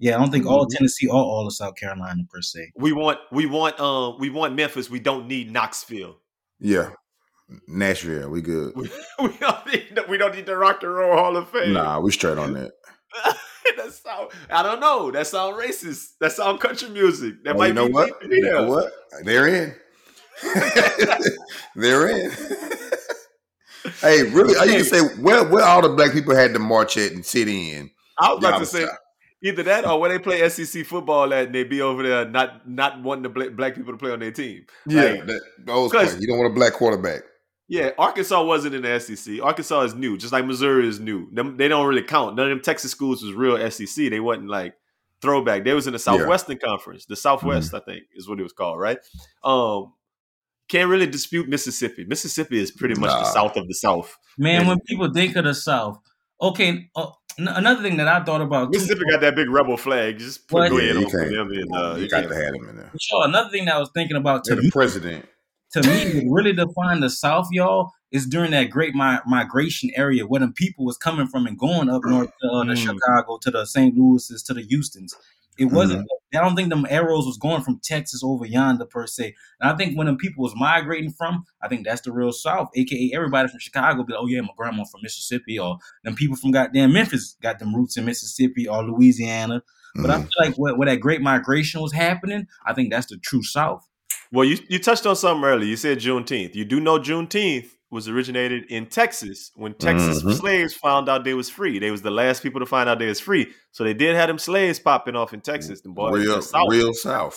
yeah, I don't think all Mhm. Tennessee or all of South Carolina per se. We want, we want, um, we want Memphis. We don't need Knoxville. Yeah. Nashville, we good. We, <laughs> we don't need, we don't need the Rock and Roll Hall of Fame. Nah, we straight on that. <laughs> that sound, I don't know. That sound racist. That sound country music. That Oh, might you know be, what? You know what? They're in. <laughs> They're in. Hey, really? I used to say where where all the black people had to march at and sit in. I was about to say stop. either that or where they play SEC football at, and they be over there not not wanting the black, black people to play on their team. Yeah, Like, that, those. You don't want a black quarterback. yeah, Arkansas wasn't in the SEC. Arkansas is new, just like Missouri is new. Them, they don't really count. None of them Texas schools was real SEC. They wasn't like throwback. They was in the Southwestern Conference. The Southwest, I think, is what it was called, right? Um, can't really dispute Mississippi. Mississippi is pretty much the South of the South. Man, And- when people think of the South, okay, uh, N- Another thing that I thought about too, Mississippi got that big rebel flag. Just put Well, go yeah, ahead you on them. And, uh, you you got to have them in there. for sure. Another thing that I was thinking about to They're the me, president. to me, what really defined the South, y'all, is during that great mi- migration area where them people was coming from and going up north to uh, the Mm. Chicago, to the St. Louis's, to the Houstons. It wasn't. I don't think them arrows was going from Texas over yonder per se. And I think when them people was migrating from, I think that's the real South. AKA everybody from Chicago be like, oh yeah, my grandma from Mississippi, or them people from goddamn Memphis got them roots in Mississippi or Louisiana. But I Mhm. feel like where, where that great migration was happening, I think that's the true South. Well, you you touched on something earlier. You said Juneteenth. You do know Juneteenth was originated in Texas when Texas Mhm. slaves found out they was free. They was the last people to find out they was free. So they did have them slaves popping off in Texas. Them boys, real, the South, real, real South.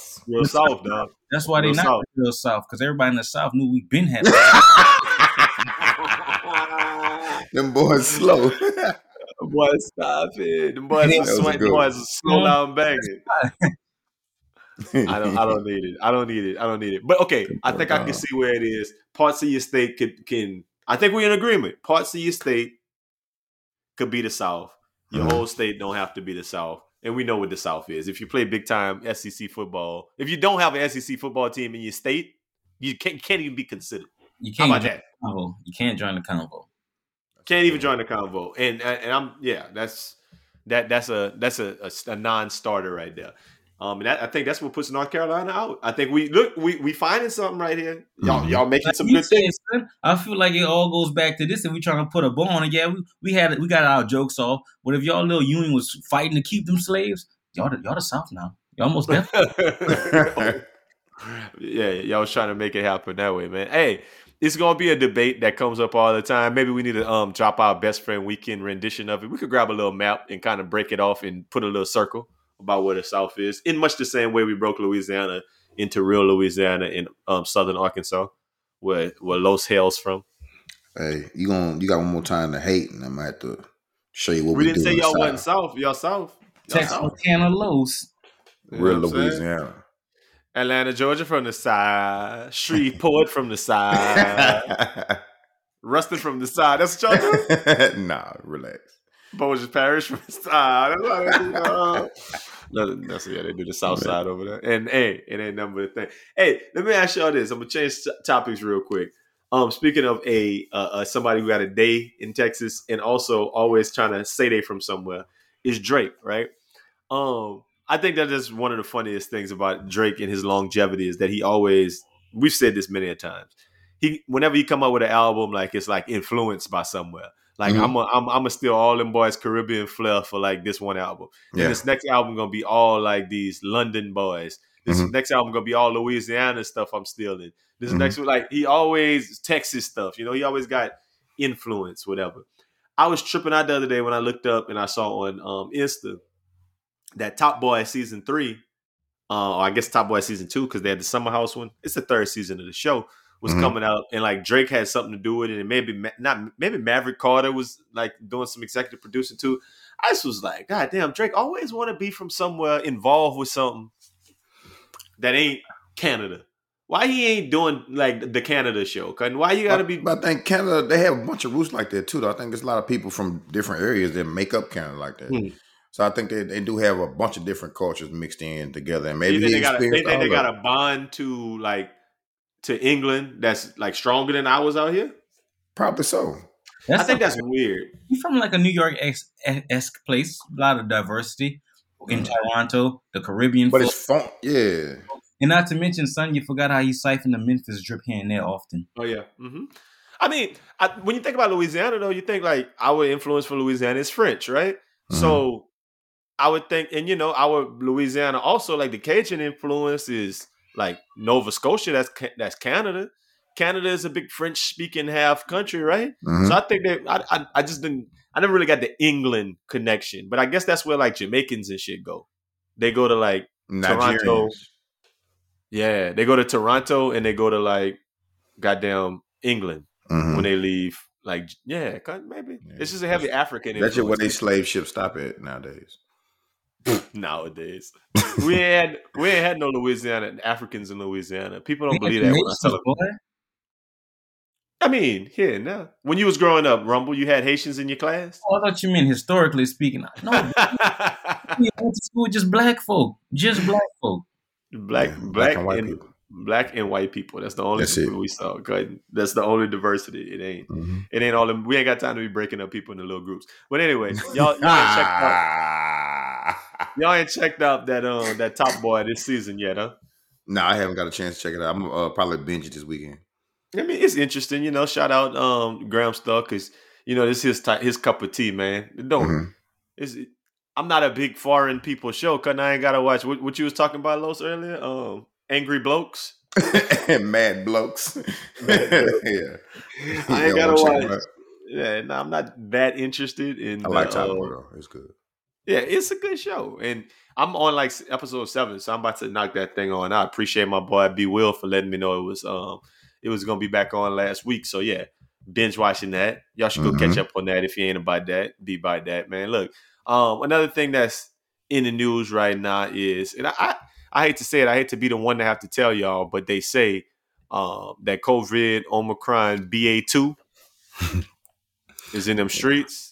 South, dog. That's why they Real not South. real South because everybody in the South knew we been had. <laughs> them boys slow. boys, stop it. Them <laughs> boys That are was a sweating. good Boys are slow down banging. <laughs> I don't. I don't. need it. I don't need it. I don't need it. But okay, I think I can see where it is. Parts of your state could can. I think we're in agreement. Parts of your state could be the South. Your Mhm. whole state don't have to be the South. And we know what the South is. If you play big time SEC football, if you don't have an SEC football team in your state, you can't, can't even be considered. You can't about join that? the convo. You can't join the convo. Can't even join the convo. And and I'm yeah, that's that that's a that's a, a, a non-starter right there. Um, and that, I think that's what puts North Carolina out. I think we look we we finding something right here. Y'all Mhm. y'all making Like some good said, things. son, I feel like it all goes back to this, and we trying to put a bow on it. Yeah, we, we had we got our jokes off, but if y'all little union was fighting to keep them slaves, y'all the, y'all the South now. Y'all almost <laughs> definitely. <laughs> yeah, y'all was trying to make it happen that way, man. Hey, it's gonna be a debate that comes up all the time. Maybe we need to um drop our best friend weekend rendition of it. We could grab a little map and kind of break it off and put a little circle about where the South is, in much the same way we broke Louisiana into real Louisiana in um southern Arkansas, where where Los hails from. hey, you going you got one more time to hate, and I'm gonna have to show you what we we, didn't do say in y'all wasn't South. South. Y'all South. Y'all Texas, Montana, Los. Real what saying? Louisiana. Atlanta, Georgia from the side. Shreveport from the side. <laughs> Ruston from the side. That's what y'all do? <laughs> nah, relax. Bossier Parish from the side. That's how they do, uh, no, that's yeah, they do the south side over there. And hey, it ain't nothing but a thing. Hey, let me ask y'all this. I'm gonna change t- topics real quick. Um, speaking of a uh, uh, somebody who got a day in Texas and also always trying to say they from somewhere is Drake, right? Um, I think that is one of the funniest things about Drake and his longevity is that he always we've said this many a times. He whenever he come out with an album, like it's like influenced by somewhere. Like Mhm. I'm a, I'm I'm a steal all them boys Caribbean flair for like this one album. Yeah. And this next album gonna be all like these London boys. This Mhm. next album gonna be all Louisiana stuff I'm stealing. This Mhm. next one, like he always Texas stuff. You know, he always got influence, whatever. I was tripping out the other day when I looked up and I saw on um, Insta that Top Boy season three, uh, or I guess Top Boy season two, because they had the Summer House one. It's the third season of the show was Mhm. coming out, and like Drake had something to do with it, and maybe Ma- not maybe Maverick Carter was like doing some executive producing too. I just was like, God damn, Drake always want to be from somewhere involved with something that ain't Canada. Why he ain't doing like the Canada show? And why you gotta be? But I think Canada, they have a bunch of roots like that too. Though. I think there's a lot of people from different areas that make up Canada like that. Hmm. So I think they, they do have a bunch of different cultures mixed in together, and Maybe they, he got a, they think they got a bond to like to England that's like stronger than ours out here. probably so. That's I think that's weird. you from like a New York esque place, a lot of diversity in Toronto, the Caribbean, But folk. it's fun, yeah. and not to mention, son, you forgot how you siphoned the Memphis drip here and there often. Oh yeah. hmm I mean, I, when you think about Louisiana, though, you think like our influence from Louisiana is French, right? So I would think, and you know, our Louisiana also like the Cajun influence is like Nova Scotia. That's that's Canada. Canada is a big French speaking half country, right? Mhm. So I think that I, I I just didn't. I never really got the England connection, but I guess that's where like Jamaicans and shit go. They go to like Toronto. Yeah, they go to Toronto and they go to like goddamn England Mhm. when they leave. Like yeah, maybe Yeah. it's just a heavy African. That's just where they slave ships stop at nowadays. <laughs> nowadays. we ain't had we ain't had no Louisiana Africans in Louisiana. People don't believe that when I tell them. I mean, here now. When you was growing up, Rumble, you had Haitians in your class. Oh, I thought you mean historically speaking. No, <laughs> we went to school just black folk, just black folk. black, Yeah, black, and white and people. black and white people. That's the only That's people it. we saw. Good. That's the only diversity. It ain't. Mhm. It ain't all. Them, we ain't got time to be breaking up people into little groups. But anyway, y'all, y'all ain't checked <laughs> out. Y'all ain't checked out that um that top boy this season yet, huh? No, I haven't got a chance to check it out. I'm uh, probably binge it this weekend. I mean, it's interesting, you know. Shout out um Graham Stuck because you know this is his his cup of tea, man. It Don't Mhm. it's, I'm not a big foreign people show because I ain't gotta watch what, what you was talking about, Los earlier. Um, Angry Blokes. <laughs> Mad blokes. <laughs> Mad blokes. yeah. I ain't gotta watch. Yeah, no, I'm not that interested in. I like uh, Boy though. It's good. Yeah, it's a good show, and I'm on like episode seven, so I'm about to knock that thing on. I appreciate my boy B Will for letting me know it was um it was gonna be back on last week. So yeah, binge watching that. Y'all should go catch up on that if you ain't about that. Be by that, man. Look, um, another thing that's in the news right now is, and I I, I hate to say it, I hate to be the one to have to tell y'all, but they say um that COVID Omicron BA two <laughs> is in them streets.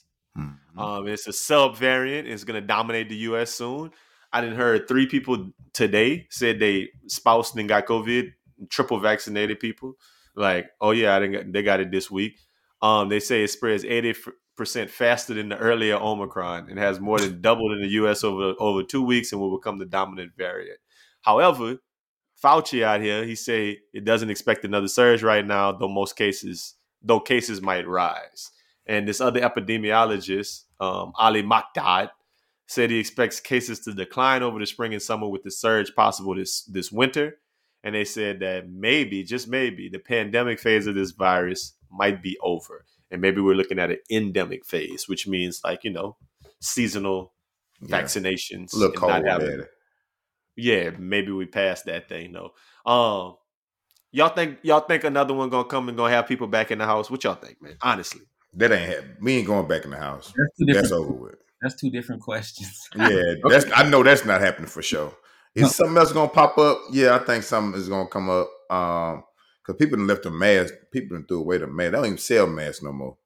Mhm. Um, it's a sub variant. It's going to dominate the U.S. soon. I didn't heard three people today said they spouse and got COVID, triple vaccinated people. Like, oh yeah, I didn't. Get, they got it this week. Um, they say it spreads eighty percent faster than the earlier Omicron and has more than <laughs> doubled in the U.S. over over two weeks and will become the dominant variant. However, Fauci out here, he say it doesn't expect another surge right now, though most cases, though cases might rise. And this other epidemiologist, um, Ali Mokdad, said he expects cases to decline over the spring and summer with the surge possible this this winter. And they said that maybe, just maybe, the pandemic phase of this virus might be over. And maybe we're looking at an endemic phase, which means like, you know, seasonal Yeah. vaccinations. Look little and not cold, having- yeah, maybe we passed that thing though. Um, y'all think y'all think another one gonna come and gonna have people back in the house? What y'all think, man? Honestly, That ain't happening. We ain't going back in the house. That's two. That's over with. That's two different questions. Yeah, <laughs> that's I know that's not happening for sure. Is No. something else gonna pop up? Yeah, I think something is gonna come up. Um, because people done left the mask. People done threw away the mask. They don't even sell masks no more.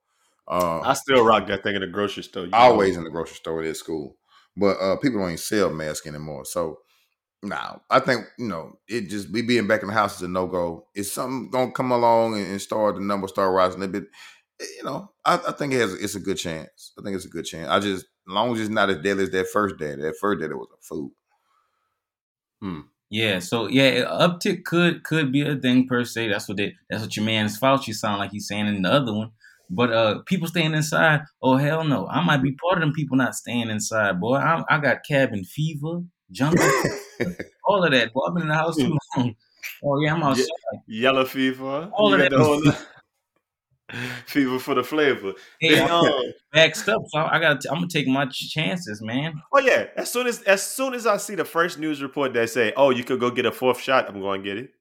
Uh, I still rock that thing in the grocery store. you know. always in the grocery store at school, but uh, people don't even sell masks anymore. So, nah, I think you know it just we being back in the house is a no go. Is something gonna come along and, and start the number start rising a bit? Eh, You know, I, I think it has it's a good chance. I think it's a good chance. I just as long as it's not as deadly as that first day. That first day it was a food. Yeah, so yeah, uptick could could be a thing per se. That's what they, that's what your man's Fauci sound like he's saying in the other one. But uh, people staying inside, oh hell no! I might be part of them people not staying inside, boy. I, I got cabin fever, jungle, <laughs> all of that. Boy, I've been in the house too long. Oh yeah, I'm outside. Yellow fever. All you of that. The <laughs> whole fever for the flavor. Hey, Then, I'm um, vaxxed up, so I got. I'm gonna take my ch- chances, man. oh yeah, as soon as as soon as I see the first news report that say, "Oh, you could go get a fourth shot," I'm going to get it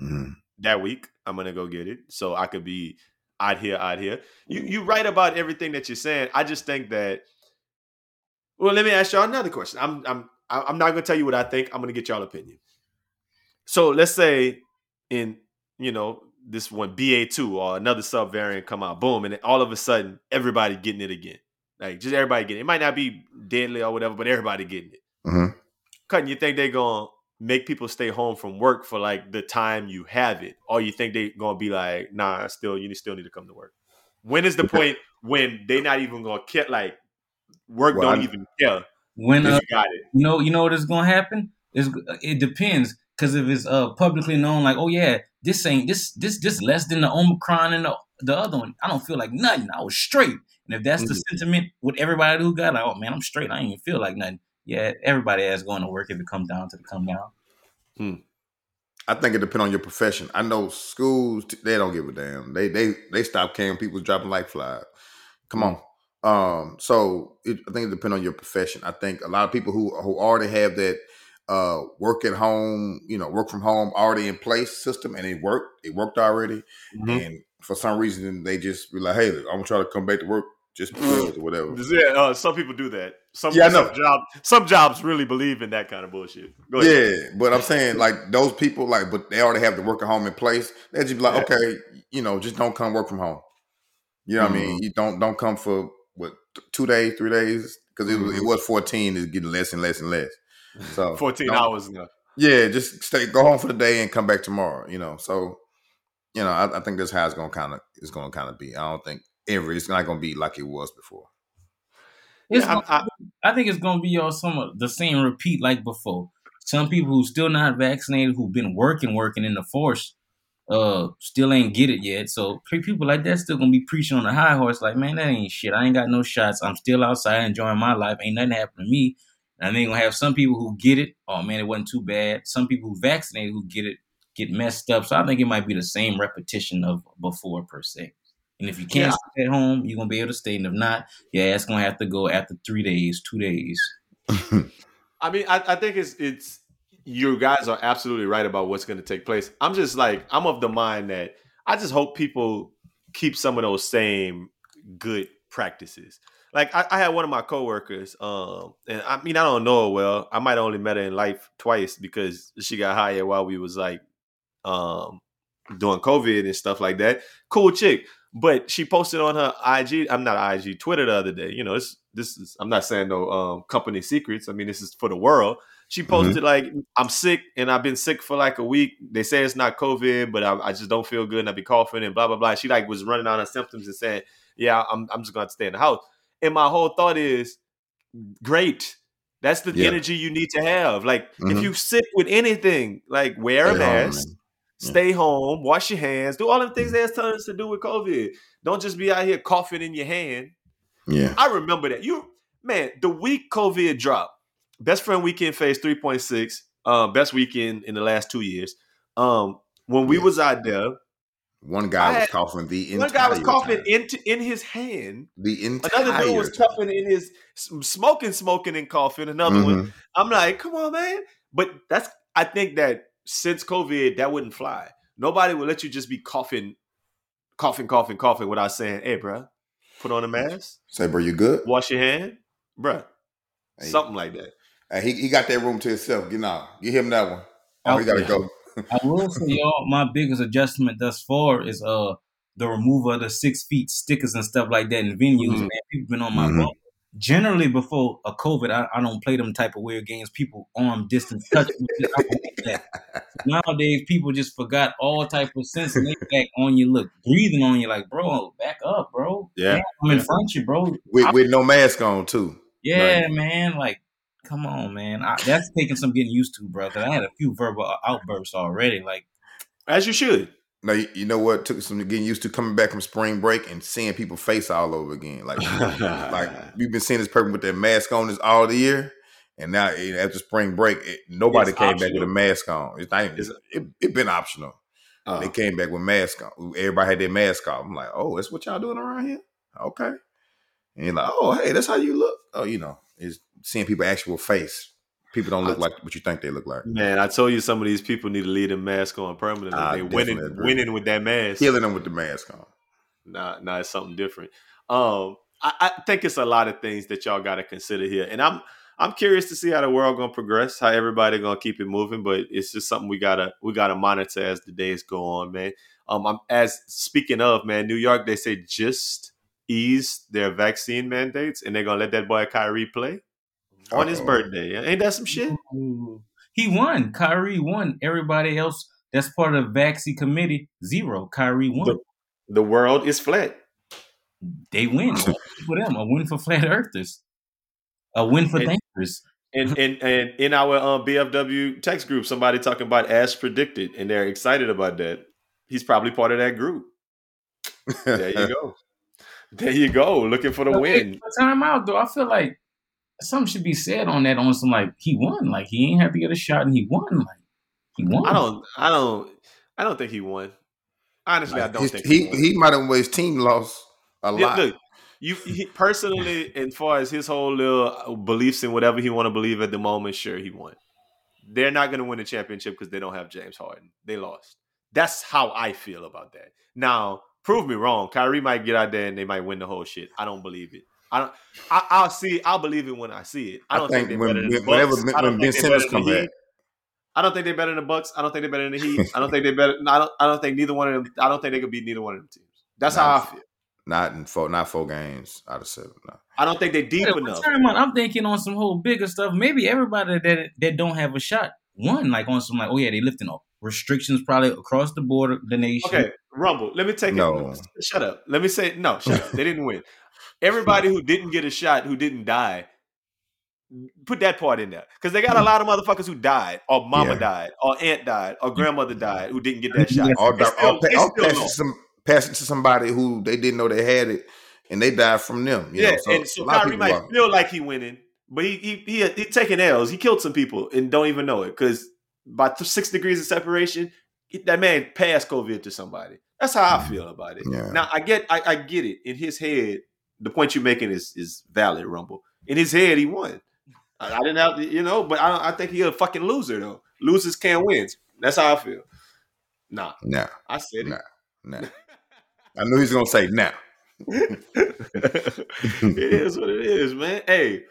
Mhm. that week. I'm going to go get it so I could be out here, out here. You you right about everything that you're saying. I just think that. Well, let me ask y'all another question. I'm I'm I'm not going to tell you what I think. I'm going to get y'all opinion. So let's say in you know this one BA two or another sub variant come out, boom, and all of a sudden everybody getting it again. Like just everybody getting it. It might not be deadly or whatever, but everybody getting it. Mm-hmm. Cutting, you think they gonna make people stay home from work for like the time you have it, or you think they gonna be like, nah, still you still need to come to work? When is the point when they not even gonna care? Like work Well, don't I- even care When uh, you got it. you know, you know what is gonna happen? Is it depends because if it's uh publicly known, like, oh yeah, this ain't this this this less than the Omicron and the the other one. I don't feel like nothing. I was straight. And if that's the sentiment with everybody who got like, oh man, I'm straight. I ain't even feel like nothing. Yeah, everybody has going to work if it comes down to the come down. Hmm. I think it depends on your profession. I know schools they don't give a damn. They they they stop caring. People dropping like flies. Come on. Um. So it, I think it depends on your profession. I think a lot of people who who already have that uh work at home, you know, work from home already in place system, and it worked. It worked already. Mhm. And for some reason, they just be like, "Hey, I'm gonna try to come back to work just <laughs> because or whatever." Yeah, uh, some people do that. Some, Yeah, I know. some job, some jobs really believe in that kind of bullshit. Go ahead. Yeah, but I'm saying like those people, like, but they already have the work at home in place. They just be like, Yeah. okay, you know, just don't come work from home. You know what I mean? Mm-hmm. You don't don't come for what two days, three days because it was Mm-hmm. it was fourteen. It's getting less and less and less. So 14 don't- hours now. Yeah, just stay, go home for the day and come back tomorrow. You know, so you know, I, I think that's how it's gonna kind of it's gonna kind of be. I don't think ever it's not gonna be like it was before. It's Yeah, I'm- gonna- I think it's gonna be all some of the same repeat like before. Some people who still not vaccinated, who've been working, working in the force, uh, still ain't get it yet. So people like that still gonna be preaching on the high horse, like, man, that ain't shit. I ain't got no shots. I'm still outside enjoying my life. Ain't nothing happened to me. And then gonna have some people who get it. Oh man, it wasn't too bad. Some people who vaccinated who get it get messed up. So I think it might be the same repetition of before per se. And if you can't Yeah. stay at home, you're gonna be able to stay. And if not, your ass gonna have to go after three days, two days. <laughs> I mean, I, I think it's it's you guys are absolutely right about what's going to take place. I'm just like I'm of the mind that I just hope people keep some of those same good practices. Like I, I had one of my coworkers, um, and I mean I don't know her well. I might only met her in life twice because she got hired while we was like um doing COVID and stuff like that. Cool chick. But she posted on her IG, I'm not IG, Twitter the other day. You know, this this is I'm not saying no um company secrets. I mean, this is for the world. She posted like, I'm sick and I've been sick for like a week. They say it's not COVID, but I, I just don't feel good and I be coughing and blah blah blah. She like was running on her symptoms and saying, Yeah, I'm I'm just gonna stay in the house. And my whole thought is, great. That's the Yeah. energy you need to have. Like if Mhm. you sick with anything, like wear a Stay home, mask. Yeah. stay home, wash your hands, do all the things they're telling us to do with COVID. Don't just be out here coughing in your hand. Yeah. I remember that. You man, the week COVID dropped, best friend weekend phase 3.6, um, best weekend in the last two years. Um, when we Yeah. was out there, One guy was coughing the entire one guy was coughing into in his hand. the entire Another dude was coughing in his smoking, smoking, and coughing. Another one. Mhm. I'm like, come on, man. But that's I think that since COVID, that wouldn't fly. Nobody would let you just be coughing, coughing, coughing, coughing without saying, "Hey, bruh, put on a mask, Say, bro, you good? wash your hand, bruh." Hey. Something like that. Hey, he, he got that room to himself. Get now, give him that one. Oh, he gotta go. I will say, <laughs> y'all, my biggest adjustment thus far is uh the removal of the six feet stickers and stuff like that in venues. Mhm. Man, people been on my Mhm. bump. Generally, before a COVID, I, I don't play them type of weird games. People arm distance touch. me. I don't like that. <laughs> Nowadays, people just forgot all type of sense and they back on you, look, breathing on you, like, bro, back up, bro. Yeah. Damn, I'm in front of you, bro. with, with no mask on too. Yeah, man. Like, come on, man. I, that's taking some getting used to, bro. 'cause I had a few verbal outbursts already. Like, As you should. Now you, you know what took some getting used to coming back from spring break and seeing people face all over again. Like <laughs> like we've been seeing this person with their mask on this all the year, and now eh, after spring break, it, nobody It's came back with a mask on. It's not even, It's- it, it been optional. Uh, They came back with mask on. Everybody had their mask off. I'm like, oh, that's what y'all doing around here? Okay. And you're like, oh, hey, that's how you look. Oh, you know, it's seeing people actual face. People don't look like what you think they look like. man, I told you some of these people need to leave the mask on permanently. I they winning, agree. winning with that mask. Killing them with the mask on. Nah, nah, it's something different. Um, I, I think it's a lot of things that y'all got to consider here, and I'm I'm curious to see how the world gonna progress, how everybody gonna keep it moving. But it's just something we gotta we gotta monitor as the days go on, man. Um, I'm as speaking of man, New York, they say just ease their vaccine mandates, and they're gonna let that boy Kyrie play on his Uh-oh. birthday. Ain't that some shit? He won. Kyrie won. Everybody else that's part of the vaccine committee, zero. Kyrie won. The- The world is flat. they win. Win <laughs> for them. A win for flat earthers. A win for And- thinkers. And and and in our um, BFW text group, somebody talking about as predicted, and they're excited about that. He's probably part of that group. There you <laughs> go. there you go. Looking for the win. Time out though. I feel like something should be said on that. On some like he won. Like he ain't have to get a shot and he won. Like he won. I don't. I don't. I don't think he won. Honestly, I don't His- think he won. he might have his team lost a Yeah, lot. look, you <laughs> he, personally, as far as his whole little uh, beliefs and whatever he want to believe at the moment, sure he won. They're not going to win the championship because they don't have James Harden. They lost. That's how I feel about that. Now, prove me wrong. Kyrie might get out there and they might win the whole shit. I don't believe it. I don't. I, I'll see. I'll believe it when I see it. I I don't think think, they're when- better than the whenever Bucks. Ben- I don't when Ben think they're Simmons better than come the back. Heat. I don't think they're better than the Bucks. I don't think they're better than the Heat. <laughs> I don't think they're better. I don't. I don't think neither one of them. I don't think they could beat neither one of them teams. That's how I feel. Not in four, not four games out of seven. No. I don't think they're deep Yeah, enough. time out. I'm thinking on some whole bigger stuff. Maybe everybody that that don't have a shot won, like on some like, oh yeah, they lifting off restrictions probably across the border, the nation. Okay, Rumble. Let me take No. it. Shut up. Let me say no. Shut up. They didn't win. Everybody who didn't get a shot, who didn't die, put that part in there because they got a mm. lot of motherfuckers who died, or mama Yeah. died, or aunt died, or mm. grandmother died who didn't get that mm-hmm. shot. Or, or, still- pa- or pass, it to some, pass it to somebody who they didn't know they had it, and they died from them. You yeah, know? so and so a lot of Kyrie might are- feel like he winning, but he he he, he taking L's. He killed some people and don't even know it because by th- six degrees of separation, that man passed COVID to somebody. That's how I feel about it. Yeah. Now I get I, I get it. In his head, the point you're making is is valid, Rumble. In his head, he won. I, I didn't have you know, but I, I think he a fucking loser though. Losers can't win. That's how I feel. Nah, Nah, I said it. Nah. nah. I knew he was gonna say nah. <laughs> it is what it is, man. Hey,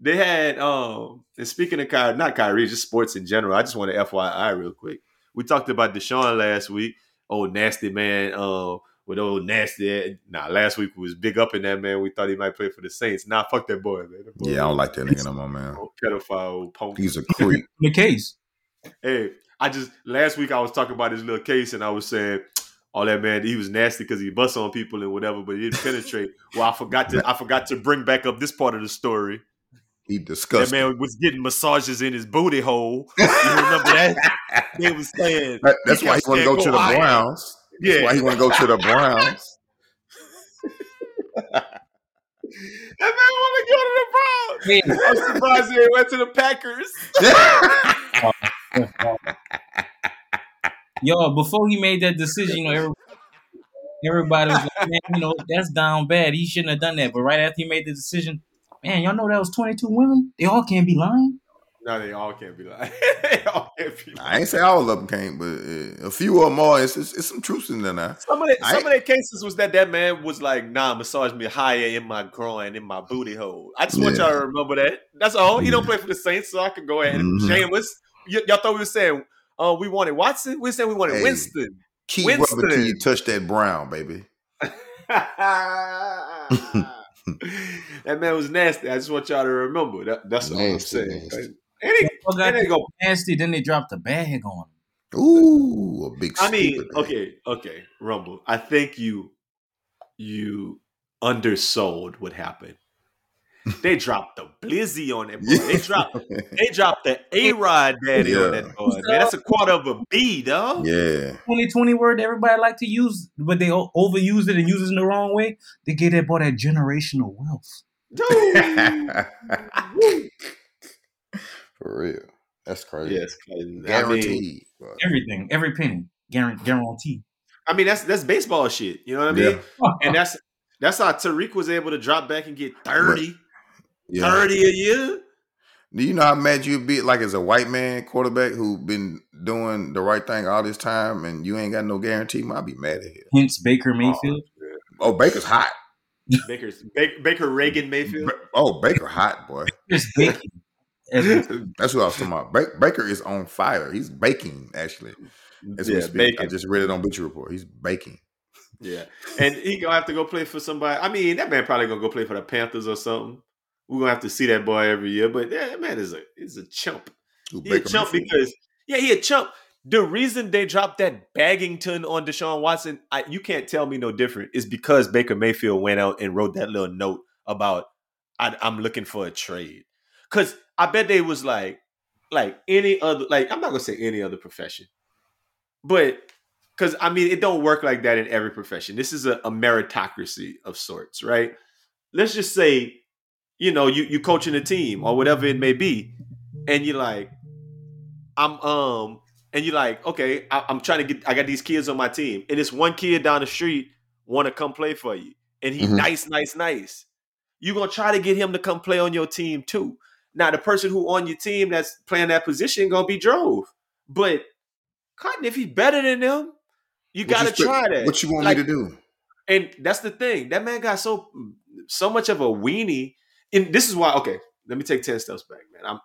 they had um and speaking of Kyrie, not Kyrie, just sports in general. I just want to FYI real quick. We talked about Deshaun last week. Oh, nasty man, um, with old nasty. Nah, last week we was big up in that man. We thought he might play for the Saints. Nah, fuck that boy, man. That boy, Yeah, I don't like that nigga no more, man. pedophile, punk. He's a creep. <laughs> The case. Hey, I just last week I was talking about his little case and I was saying all that man he was nasty because he bust on people and whatever, but he didn't penetrate. <laughs> Well, I forgot to I forgot to bring back up this part of the story. He discussed That man was getting massages in his booty hole. You remember that? <laughs> They was saying That- that's why he kept want to go to the higher." Browns. That's Yeah, why he want to go to the Browns. <laughs> that man want to go to the Browns. Hey, <laughs> I'm surprised he went to the Packers. <laughs> yo, before he made that decision, you know, everybody, everybody was like, man, you know, that's down bad. He shouldn't have done that. But right after he made the decision, man, y'all know that was 22 women? They all can't be lying. No, they all can't be like. <laughs> they all can't be. I ain't say all of them can't, but uh, a few or more. It's, it's, it's some truth in there now. Some of the, I- some of the cases was that that man was like, "Nah, massage me higher in my groin, in my booty hole." I just want Yeah. y'all to remember that. That's all. He don't play for the Saints, so I can go ahead and Mhm. shameless. Y- y'all thought we were saying, "Oh, we wanted Watson." We said we wanted Hey. Winston. Keep Winston. rubbing till you touch that brown, baby. <laughs> that man was nasty. I just want y'all to remember that. That's all I'm saying. nasty. And he, Y'all got and they go. nasty, then they dropped the bag on him. Ooh, a big. I mean, okay, okay, Rumble. I think you you undersold what happened. They <laughs> dropped the blizzy on that boy. They dropped they dropped the <laughs> A Rod daddy on that boy. Man, that's a quarter of a B, dog. yeah. 2020 word everybody like to use, but they overuse it and use it in the wrong way. They get that boy that generational wealth. Dude. <laughs> For real. That's crazy. yes, I mean, Guaranteed. bro. Everything, every penny, guarantee. guarantee. I mean, that's that's baseball shit. You know what I mean? And that's that's how Tariq was able to drop back and get 30, Yeah. 30 a year. Do you know how mad you'd be like as a white man quarterback who been doing the right thing all this time and you ain't got no guarantee? I'd be mad at him. Hence Baker oh, Mayfield. Oh, Baker's hot. Baker's Baker, Baker Reagan Mayfield. Ba- Oh, Baker hot, boy. Just baking. <laughs> That's what I was talking about. Baker is on fire. He's baking, actually. As we speak. Bacon. I just read it on Bleacher Report. He's baking. Yeah, and he gonna have to go play for somebody. I mean, that man probably gonna go play for the Panthers or something. We're gonna have to see that boy every year. But yeah, that man is a is a chump. Ooh, He a chump because yeah, he a chump. The reason they dropped that Baggington on Deshaun Watson, I, you can't tell me no different, is because Baker Mayfield went out and wrote that little note about I, I'm looking for a trade. Cause I bet they was like, like any other, like I'm not gonna say any other profession, but because I mean it don't work like that in every profession. This is a, a meritocracy of sorts, right? Let's just say, you know, you you coaching a team or whatever it may be, and you're like, I'm um, and you're like, okay, I, I'm trying to get, I got these kids on my team, and this one kid down the street want to come play for you, and he Mhm. nice, nice, nice. You're gonna try to get him to come play on your team too. Now, the person who on your team that's playing that position gonna be drove, but Cotton, if he's better than them, you What gotta expect- try that. What you want Like, me to do? and that's the thing. That man got so so much of a weenie. And this is why, okay, let me take 10 steps back, man. I'm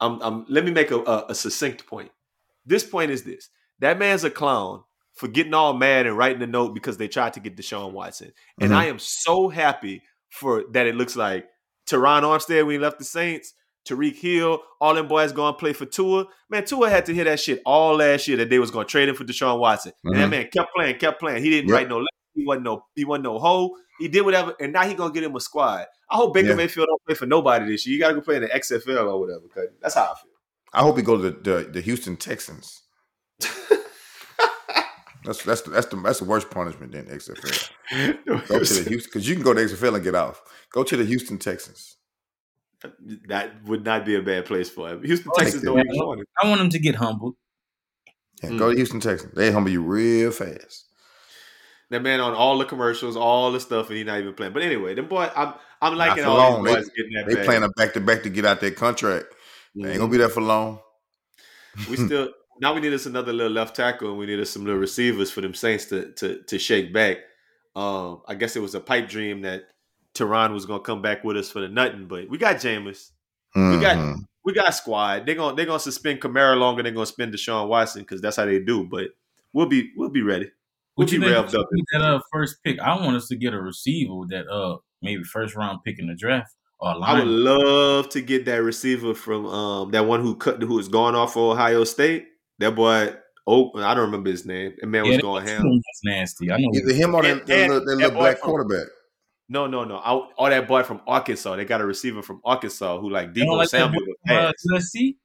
I'm, I'm let me make a, a, a succinct point. This point is this: that man's a clown for getting all mad and writing a note because they tried to get Deshaun Watson, and Mhm. I am so happy for that. It looks like Terron Armstead when he left the Saints. Tyreek Hill, all them boys going to play for Tua. Man, Tua had to hear that shit all last year that they was going to trade him for Deshaun Watson. And that Mhm. man kept playing, kept playing. He didn't Yep. write no letter. He wasn't no he wasn't no hoe. He did whatever, and now he gonna get him a squad. I hope Baker Yeah. Mayfield don't play for nobody this year. You gotta go play in the XFL or whatever. Cause that's how I feel. I hope he goes to the, the Houston Texans. <laughs> That's that's the, that's the that's the worst punishment than XFL. <laughs> Go to the Houston because you can go to XFL and get off. Go to the Houston Texans. that would not be a bad place for him. Houston, I Texas don't even want him. I want him to get humbled. Yeah, Mm. Go to Houston Texans. They humble you real fast. That man on all the commercials, all the stuff, and he not even playing. But anyway, them boy, I'm I'm liking all long. these They- boys getting that. They bag. playing a back to back to get out their contract. They ain't gonna be there for long. we still now we need us another little left tackle and we need us some little receivers for them Saints to to to shake back. Um, I guess it was a pipe dream that Terron was gonna come back with us for the nothing, but we got Jameis. We got we got squad. They're gonna they're gonna suspend Kamara longer. They're gonna spend Deshaun Watson because that's how they do. But we'll be we'll be ready. We'll What you be revved up. that uh, first pick? I want us to get a receiver with that uh maybe first round pick in the draft I would love to get that receiver from um that one who cut who was going off for Ohio State. That boy, oh, I don't remember his name. That man was Yeah, going that ham. was nasty. I know. Either him or that, And- that and little, that that little black from- quarterback. No, no, no. I, or that boy from Arkansas. They got a receiver from Arkansas who like don't Deebo like that Samuel. boy was from, uh. USC?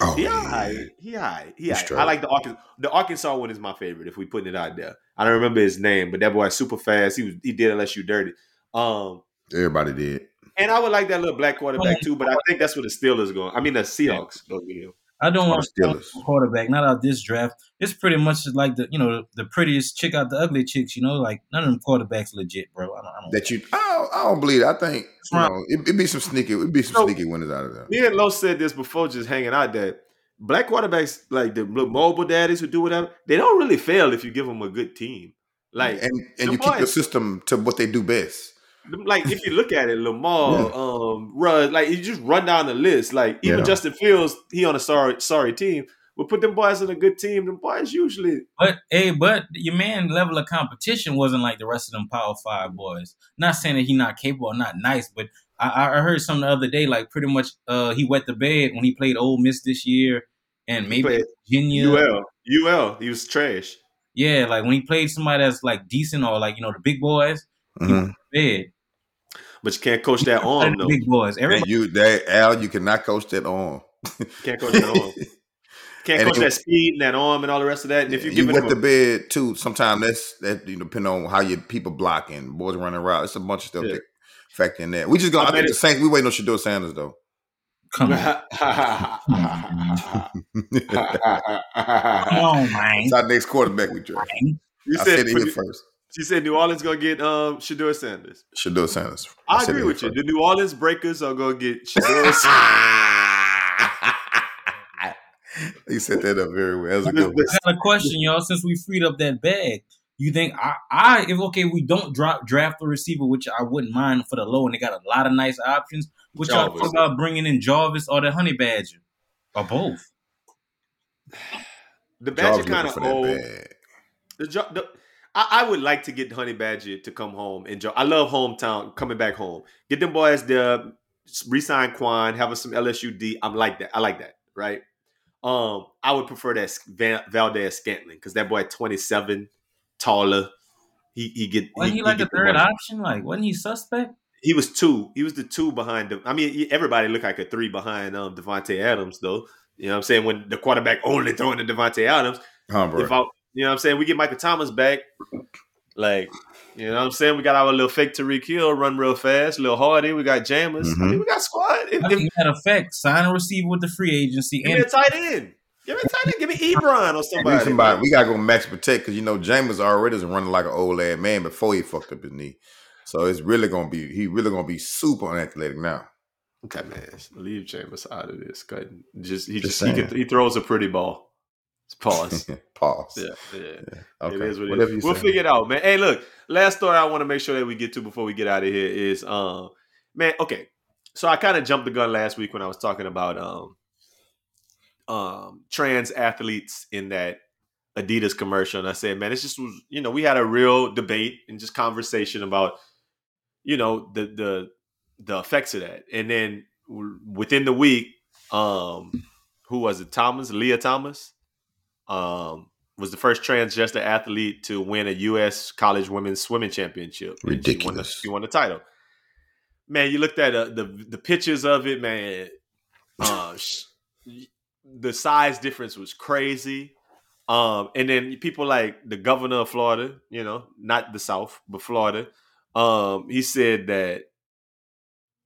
Oh, He yeah. alright. He alright. He He's alright. I like the Arkansas. The Arkansas one is my favorite. If we putting it out there, I don't remember his name, but that boy super fast. He was he did unless you dirty. Um, Everybody did. and I would like that little black quarterback too. But I think that's where the Steelers going. I mean the Seahawks go get him. I don't want the a quarterback. Not out this draft. It's pretty much like the you know the prettiest chick out the ugly chicks. You know, like none of them quarterbacks legit, bro. I don't. I don't That you, I don't, I don't believe. It. I think you know it, it be some sneaky, it'd be some So- sneaky winners out of there. Me and Lo said this before, just hanging out that black quarterbacks, like the mobile daddies who do whatever, they don't really fail if you give them a good team. Like and and the you keep your boys- system to what they do best. Like if you look at it, Lamar, um, Rudd, like you just run down the list. Like even Yeah. Justin Fields, he on a sorry sorry team. We'll put them boys in a good team. Them boys usually But hey, but your man level of competition wasn't like the rest of them Power Five boys. Not saying that he not capable or not nice, but I, I heard something the other day, like pretty much uh he wet the bed when he played Ole Miss this year and maybe played Virginia. UL. UL. He was trash. Yeah, like when he played somebody that's like decent or like, you know, the big boys, Mhm. bed. But you can't coach that arm though. big boys. And you, that Al, you cannot coach that on. <laughs> Can't coach that arm. <laughs> Can't And coach it- that speed and that arm and all the rest of that. And if you you give wet him the bed too. Sometimes that's that you know, depending on how your people blocking, boys running around. It's a bunch of stuff Yeah. that factor in that. We just gonna. I I, think bet the Saints. We waiting on Shedeur Sanders though. come on. <laughs> Come on, man. It's our next quarterback we draft. you I said, said it here first. She said New Orleans gonna get um Shedeur Sanders. Shedeur Sanders. I, said agree with you. here The New Orleans Breakers are gonna get Shedeur <laughs> Sanders. first. he set that up very well. That was a good one. I got a question, y'all. Since we freed up that bag, you think I, I if okay, we don't drop draft the receiver, which I wouldn't mind for the low, and they got a lot of nice options. What y'all think about bringing in Jarvis or the Honey Badger or both? The Badger kind of old. bag. The, Jo- the, I, I would like to get Honey Badger to come home. and Enjoy. I love hometown coming back home. Get them boys there. Resign Kwon. Have us some LSUD. I'm like that. I like that. Right. Um, I would prefer that Van- Valdes Scantling because that boy 27, taller. He he get Wasn't he, like a the third money. option? Like wasn't he suspect? He was two. He was the two behind them. I mean, everybody looked like a three behind um Davante Adams, though. You know what I'm saying? When the quarterback only throwing to Davante Adams, Huh, if I, you know what I'm saying, we get Michael Thomas back. Like, you know what I'm saying? We got our little fake Tyreek Hill run real fast, little Hardy. We got Jammers. I Mhm. mean, we got squad. If, I if, think matter of fact, sign a receiver with the free agency give me a and tight end. Give me a tight end. Give me Ebron or We, somebody. somebody, we gotta go max protect because you know Jameis already is running like an old lad man before he fucked up his knee. So it's really gonna be he really gonna be super unathletic now. Okay, man. Leave Chambers out of this. Cut. Just he Just just, he, saying. could, he throws a pretty ball. Pause. <laughs> Pause. yeah, yeah. Okay. It is what Whatever is. you We'll figure it out, man. Hey, look, last story I want to make sure that we get to before we get out of here is um man, okay. so I kind of jumped the gun last week when I was talking about um um trans athletes in that Adidas commercial, and I said, man, it's just was you know we had a real debate and just conversation about you know the the the effects of that, and then within the week, um, who was it? Thomas, Lia Thomas, um, was the first transgender athlete to win a U.S. college women's swimming championship. And She won, the, Ridiculous. she won the title. Man, you looked at uh, the the pictures of it, man. Uh, the size difference was crazy. Um, and then people like the governor of Florida, you know, not the South, but Florida. Um, he said that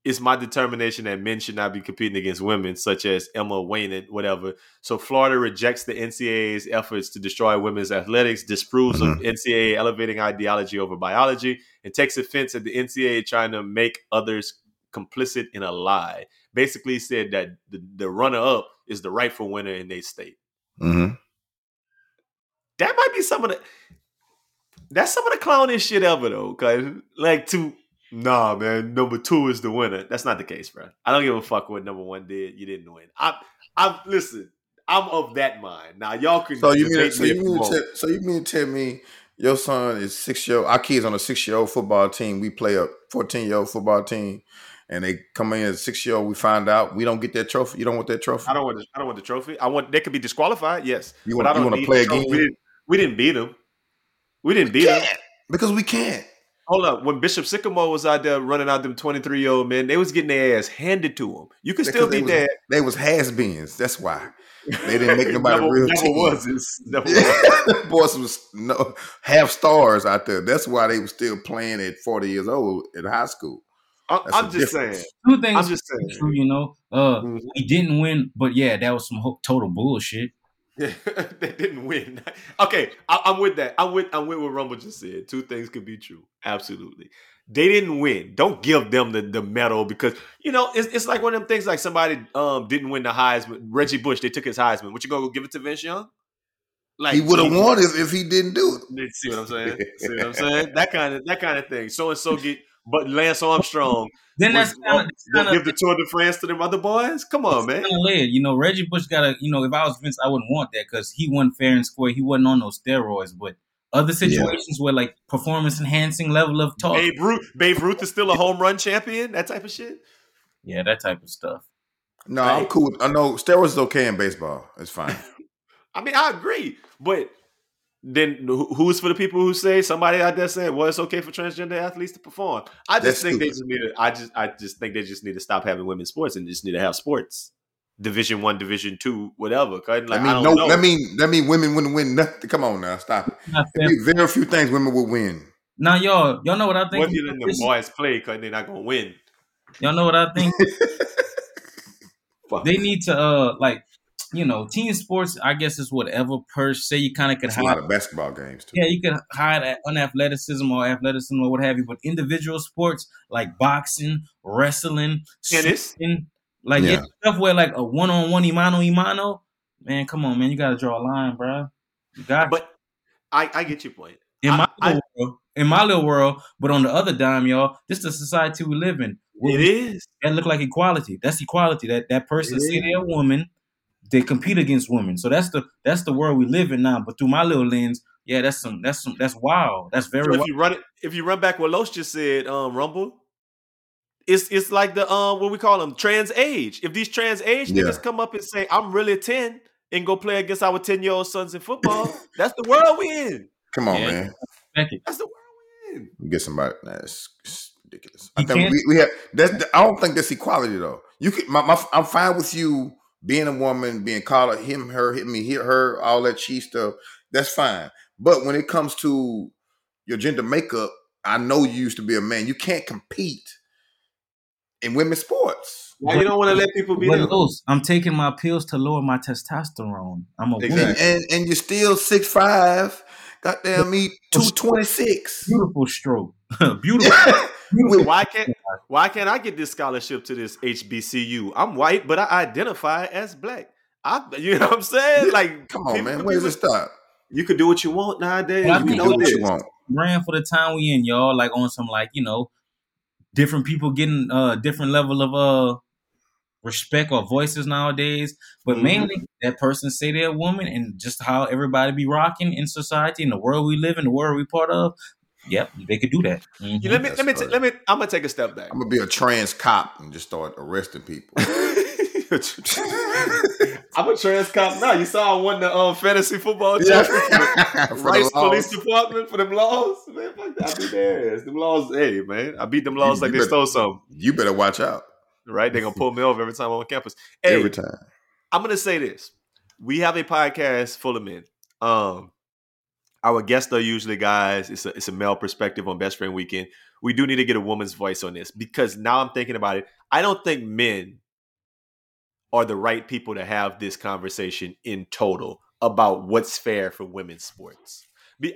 it's my determination that men should not be competing against women, such as Emma Weyant, whatever. So Florida rejects the NCAA's efforts to destroy women's athletics, disproves of NCAA elevating ideology over biology, and takes offense at the NCAA trying to make others complicit in a lie. Basically, said that the, the runner up is the rightful winner in their state. hmm That might be some of the that's some of the clownish shit ever though. Cause like to nah man, number two is the winner. That's not the case, bro. I don't give a fuck what number one did. You didn't win. I I'm listen, I'm of that mind. Now y'all can So you mean so you mean to tell, so you mean tell me your son is six year old. our kids on a six year old football team. We play a fourteen year old football team, and they come in as six year old. We find out we don't get that trophy. You don't want that trophy. I don't want the, I don't want the trophy. I want they could be disqualified, yes. You but want- I don't you wanna play trophy. again? We didn't, we didn't beat them. We didn't beat them. because we can't. Hold up. When Bishop Sycamore was out there running out them 23 year old men, they was getting their ass handed to them. You could still be beat they that. was, they was has beens. That's why they didn't make <laughs> nobody never, real never team. was. It's <laughs> never was. <laughs> Boys was no half stars out there. That's why they were still playing at forty years old in high school. I'm, That's I'm just difference. saying. Two things I'm just saying. true, you know. Uh, Mhm. we didn't win, but yeah, that was some total bullshit. <laughs> they didn't win. <laughs> Okay, I, I'm with that. I'm with. I'm with what Rumble just said. Two things could be true. Absolutely. They didn't win. Don't give them the, the medal because you know it's, it's like one of them things. Like somebody um didn't win the Heisman. Reggie Bush. They took his Heisman. What you gonna go give it to Vince Young? Like he would have won if, if he didn't do it. See what I'm saying? <laughs> See what I'm saying? That kind of that kind of thing. So and so get. But Lance Armstrong <laughs> Then that's was- kind of Don't give the Tour de France to them other boys. Come on, man. kind led. You know, Reggie Bush got to, you know, if I was Vince, I wouldn't want that because he wasn't fair and square. He wasn't on those steroids. But other situations where like performance enhancing level of talk, Babe Ruth, Babe Ruth is still a home run champion. That type of shit. yeah, that type of stuff. No, I'm cool. I know steroids is okay in baseball. It's fine. <laughs> I mean, I agree, but then who's for the people who say somebody out there saying, "Well, it's okay for transgender athletes to perform"? I just That's think they just need to. I just, I just think they just need to stop having women's sports and just need to have sports, Division One, Division Two, whatever. Like, I I, mean, don't no, know. that mean that mean women wouldn't win nothing. Come on now, stop it. Not fair. There'd be very few things women would win. Now, y'all, y'all know what I think. what if you letting the boys play because they're not gonna win? Y'all know what I think. <laughs> They need to, uh, like, you know, team sports. I guess is whatever per se. You kind of could It's a lot of basketball games too. Yeah, you could hide at unathleticism or athleticism or what have you. But individual sports like boxing, wrestling, Tennis. swimming, like Yeah. yeah. stuff where like a one on one imano imano. Man, come on, man, you got to draw a line, bro. You got But I, I get your point. in my I- little world, in my little world. But on the other dime, y'all, this is the society we live in. Where It we- That look like equality. That's equality. That that person It say they're a woman, they compete against women. So that's the that's the world we live in now. But through my little lens, yeah, that's some that's some that's wild. That's very So if wild. you run it, if you run back what Los just said, um, Rumble, it's it's like the um what we call them trans age. If these trans age Yeah. niggas come up and say I'm really ten and go play against our ten year old sons in football, that's the world we in. Come on, Yeah. man. Respect it. That's the world we in. Get somebody. That's it's ridiculous. I think we, we have. That's. I don't think that's equality though. You can. My, my, I'm fine with you being a woman, being called him, her, hit me, hit her, all that she stuff. That's fine. But when it comes to your gender makeup, I know you used to be a man. You can't compete in women's sports. Why you don't want to let people be What? I'm taking my pills to lower my testosterone. I'm a woman. And and you're still six five. Goddamn me, two twenty six. Beautiful stroke. <laughs> Beautiful. <laughs> So why can't why can't I get this scholarship to this HBCU? I'm white, but I identify as black. I, you know what I'm saying? Like, Come on, man. could Where does it stop? You could do what you want nowadays. Well, I you think know Do what you want. Ran for the time we in, y'all. Like on some like you know different people getting uh different level of uh respect or voices nowadays. But Mhm. mainly that person say they're a woman and just how everybody be rocking in society in the world we live in, the world we part of. Yep, they could do that. Mhm. You let me That's let me t- let me. I'm gonna take a step back. I'm gonna be a trans cop and just start arresting people. <laughs> <laughs> I'm a trans cop now. You saw I won the um, fantasy football Yeah. championship. <laughs> For Rice laws. Police Department for them laws. Man, fuck that. I beat their ass. Them laws, hey, man. I beat them laws You- like you they better- stole something. You better watch out Right? They're gonna pull me over every time I'm on campus. Hey, every time. I'm gonna say this. We have a podcast full of men. Um our guests are usually guys. It's a it's a male perspective on best friend weekend. We do need to get a woman's voice on this because now I'm thinking about it. I don't think men are the right people to have this conversation in total about what's fair for women's sports.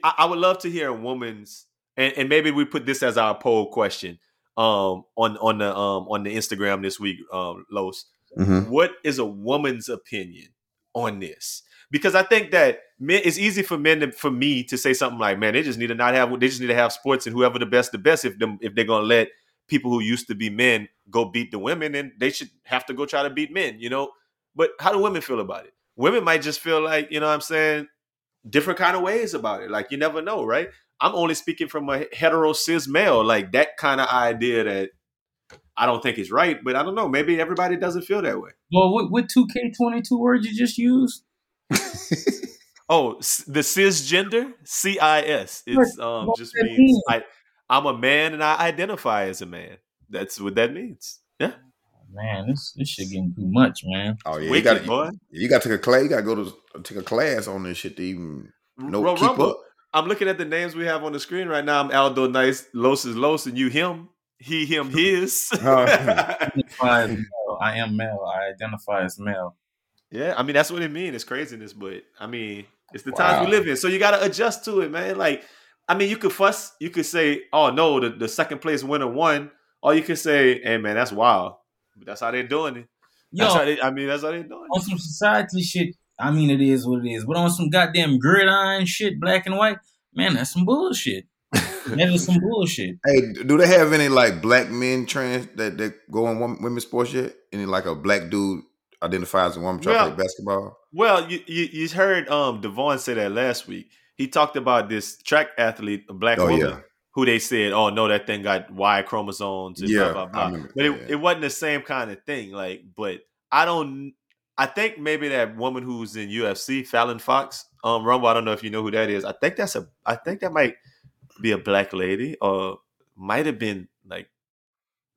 I, I would love to hear a woman's and, and maybe we put this as our poll question um on on the um on the Instagram this week, um, Los Mhm. what is a woman's opinion on this? Because I think that men, it's easy for men to, for me to say something like, "Man, they just need to not have, they just need to have sports and whoever the best, the best. If them, if they're gonna let people who used to be men go beat the women, then they should have to go try to beat men, you know. But how do women feel about it? Women might just feel like, you know, what I'm saying different kind of ways about it. Like you never know, right? I'm only speaking from a hetero cis male, like that kind of idea that I don't think is right, but I don't know. Maybe everybody doesn't feel that way. Well, what what two K twenty two word you just used? Oh, the cisgender, C I S. It's um just that means mean? I I'm a man and I identify as a man. That's what that means. Yeah, Man, this this shit getting too much, man. Oh yeah, you got boy. you got to take a class. You got to go to take a class on this shit to even know Ro- keep Rumble, up. I'm looking at the names we have on the screen right now. I'm Aldo Nice, Los is Los, and you him, he him his. <laughs> Identify as male. I am male. I identify as male. Yeah, I mean that's what it means. It's craziness, but I mean it's the times we live in, so you got to adjust to it, man. Like, I mean, you could fuss, you could say, "Oh no, the, the second place winner won," or you could say, "Hey man, that's wild," but that's how they're doing it. Yo, That's how they, I mean, that's how they're doing it. on it. some society shit, I mean it is what it is. But on some goddamn gridiron shit, black and white, man, that's some bullshit. <laughs> That is some bullshit. Hey, do they have any like black men trans that that go in women's sports yet? Any like a black dude identifies as a woman trying Well, to play basketball? Well, you, you you heard um Devon say that last week. He talked about this track athlete, a black Oh, woman, yeah. who they said, "Oh no, that thing got Y chromosomes." And Yeah, blah, blah, blah. But it, that. it wasn't the same kind of thing. Like, but I don't. I think maybe that woman who's in UFC, Fallon Fox, um, Rumble. I don't know if you know who that is. I think that's a. I think that might be a black lady, or might have been like,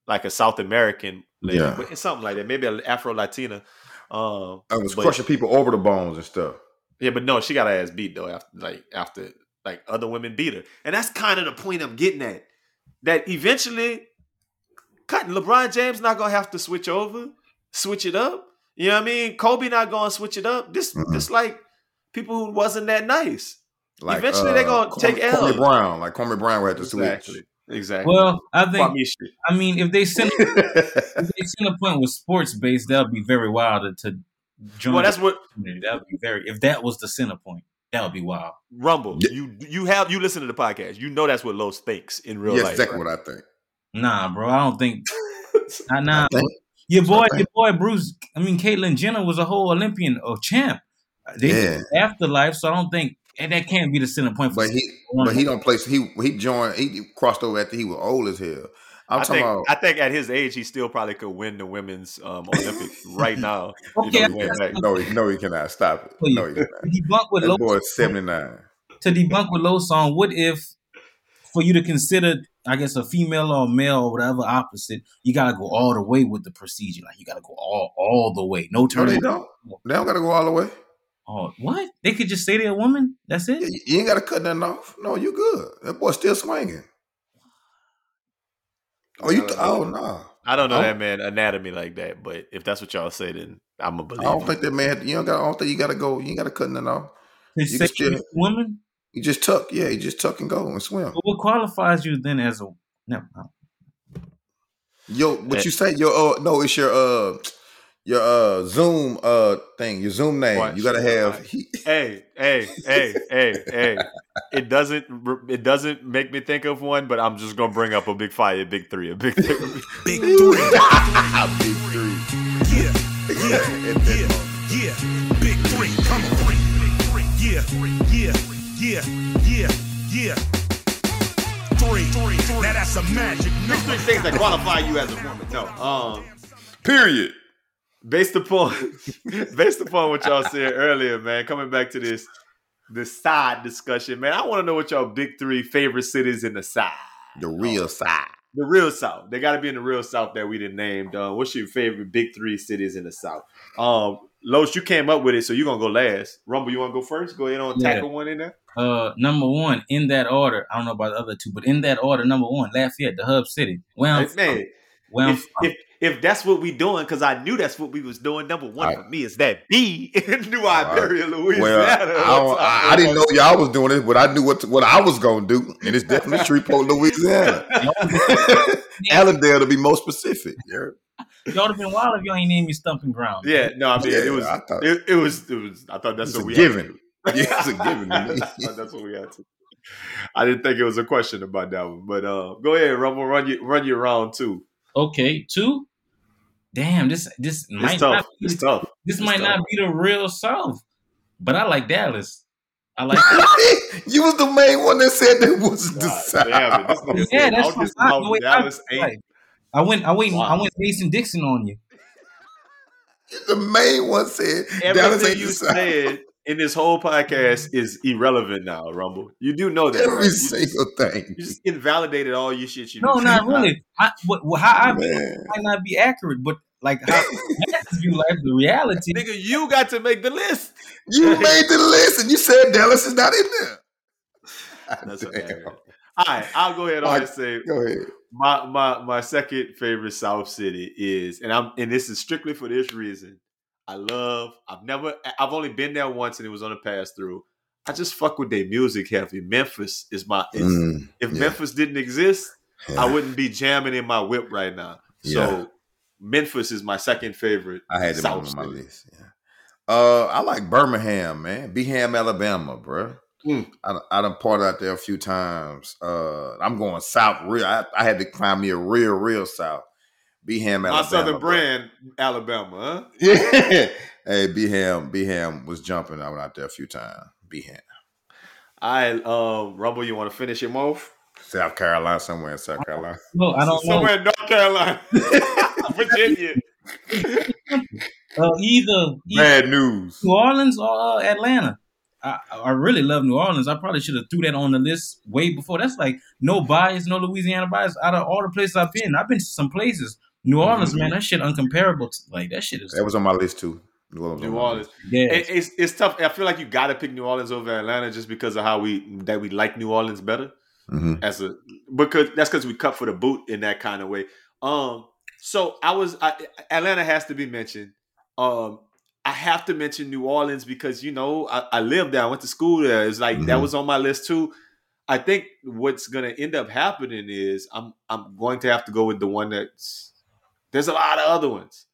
like a South American lady, Yeah. but it's something like that. Maybe an Afro Latina. Um, I was but- crushing people over the bones and stuff. yeah, but no, she got her ass beat though. After like after like other women beat her, and that's kind of the point I'm getting at. That eventually, cut LeBron James not gonna have to switch over, switch it up. You know what I mean? Kobe not gonna switch it up. This Mm-mm. this like people who wasn't that nice. Like Eventually they're gonna Kwame- take L. Brown, like Kwame Brown, have to switch. Exactly. Well, I think me. I mean if they send <laughs> if they send a point with sports based, that would be very wild to, to join. Well, that's what that would be very if that was the center point, that would be wild. Rumble. Yeah. You you have you listen to the podcast. You know that's what Los thinks in real yes, life. exactly right? what I think. Nah, bro, I don't think <laughs> nah, nah. I think- Your boy, your boy Bruce. I mean, Caitlyn Jenner was a whole Olympian or champ. They Yeah. afterlife, so I don't think and that can't be the center point. For But he, but he don't play. He he joined. He crossed over after he was old as hell. I'm I talking think, about. I think at his age, he still probably could win the women's um, Olympics right now. okay, <laughs> you know, he went no, he, no, he cannot stop it. Please. No, he cannot. to debunk with That low boy 79. to debunk with low song. What if for you to consider, I guess, a female or a male or whatever opposite, you gotta go all the way with the procedure. Like you gotta go all all the way, no No, turning. they don't. They don't got to go all the way. Oh, what? They could just say they're a woman. That's it. You, you ain't got to cut nothing off. No, you good. That boy's still swinging. Oh, you? Th- oh no. I don't know Oh. that man anatomy like that, but if that's what y'all say, then I'm a believer. I don't think that man. You don't got. I don't think you got to go. You ain't got to cut nothing off. To You say can still- a woman. You just tuck. Yeah, you just tuck and go and swim. But what qualifies you then as a no? no. Yo, what you say? Your uh, no, it's your uh, your uh Zoom uh thing, your Zoom name. Watch. You gotta have. <laughs> Hey, hey, hey, hey, hey. It doesn't it doesn't make me think of one, but I'm just gonna bring up a big fire, a big three, a big three. <laughs> Big <laughs> three. big three. Yeah, yeah, yeah, yeah. Big three. Come on. Yeah, yeah, yeah, yeah, yeah. Three. Now that's a magic There's three things that qualify you as a woman. No. Um Period. Based upon <laughs> based upon what y'all said earlier, man, coming back to this this side discussion, man, I want to know what y'all big three favorite cities in the side. The real side. The real South. They got to be in the real South that we didn't name. Uh, what's your favorite big three cities in the South? Um, Los, you came up with it, so you're gonna go last. Rumble, you want to go first? Go ahead on Yeah. tackle one in there. Uh, number one in that order. I don't know about the other two, but in that order, number one, Lafayette, the hub city. Where I'm Hey, man, where I'm if, from. if if that's what we doing, because I knew that's what we was doing. Number one I- for me is that B <laughs> in New right. Iberia, Louisiana. Well, I, I, I didn't know y'all was doing it, but I knew what what I was gonna do, and it's definitely Shreveport, Louisiana. <laughs> <laughs> Allendale to be more specific. Yeah, Y'all have been wild if y'all ain't named me Stumping Ground. Yeah, no, I mean Yeah, it was I thought- it, it was it was. I thought that's what a we given. Had to do. Yeah, it's a given to me. I thought that's what we had to. I didn't think it was a question about that one, but uh, go ahead, Rumble, run you run your round two. Okay, two. Damn, this this It's might tough. not be, It's tough. this It's might tough. not be the real South, but I like Dallas. I like <laughs> you was the main one that said that was the God South. damn it, this nigga yeah, said that's out from this The way Dallas feel ain't like. I went, I went, Wow. I went Mason Dixon on you. the main one said Dallas everything ain't you the South. said in this whole podcast mm. is irrelevant now, Rumble. You do know that. right? Every You just, single thing. you just invalidated all your shit. You No, knew. not really. I, what, what- how I view might not be accurate, but like how <laughs> you view life, the reality. Nigga, you got to make the list. You made the list and you said Dallas is not in there. <laughs> That's Damn. hilarious. All right, I'll go ahead on and say Go ahead. my my my second favorite South City is, and I'm and this is strictly for this reason. I love. I've never. I've only been there once, and it was on a pass through. I just fuck with their music heavy. Memphis is my. Mm, if yeah. Memphis didn't exist, yeah. I wouldn't be jamming in my whip right now. So Yeah. Memphis is my second favorite. I had them South on my City. list. Yeah. Uh, I like Birmingham, man. Beham, Alabama, bro. Mm. I, I done parted out there a few times. Uh, I'm going south real. I, I had to find me a real, real south. Beham, My Alabama. southern brand, Alabama. Huh? <laughs> Yeah. hey, Beham, Beham was jumping. I went out there a few times. Beham, All right, um, Rumble. You want to finish him off? South Carolina, somewhere in South Carolina. No, I don't know. Somewhere in North Carolina, <laughs> <laughs> Virginia. Uh, either, either Bad news. New Orleans or uh, Atlanta. I, I really love New Orleans. I probably should have threw that on the list way before. That's like no bias, no Louisiana bias. Out of all the places I've been, I've been to some places. New Orleans, man, that shit uncomparable. To, like that shit is. That was on my list too. New Orleans. New Orleans. Yeah, It, it's it's tough. I feel like you got to pick New Orleans over Atlanta just because of how we that we like New Orleans better Mhm. as a because that's because we cut for the boot in that kind of way. Um, so I was I, Atlanta has to be mentioned. Um, I have to mention New Orleans because you know I, I lived there. I went to school there. It's like that Mhm. was on my list too. I think what's gonna end up happening is I'm I'm going to have to go with the one that's there's a lot of other ones.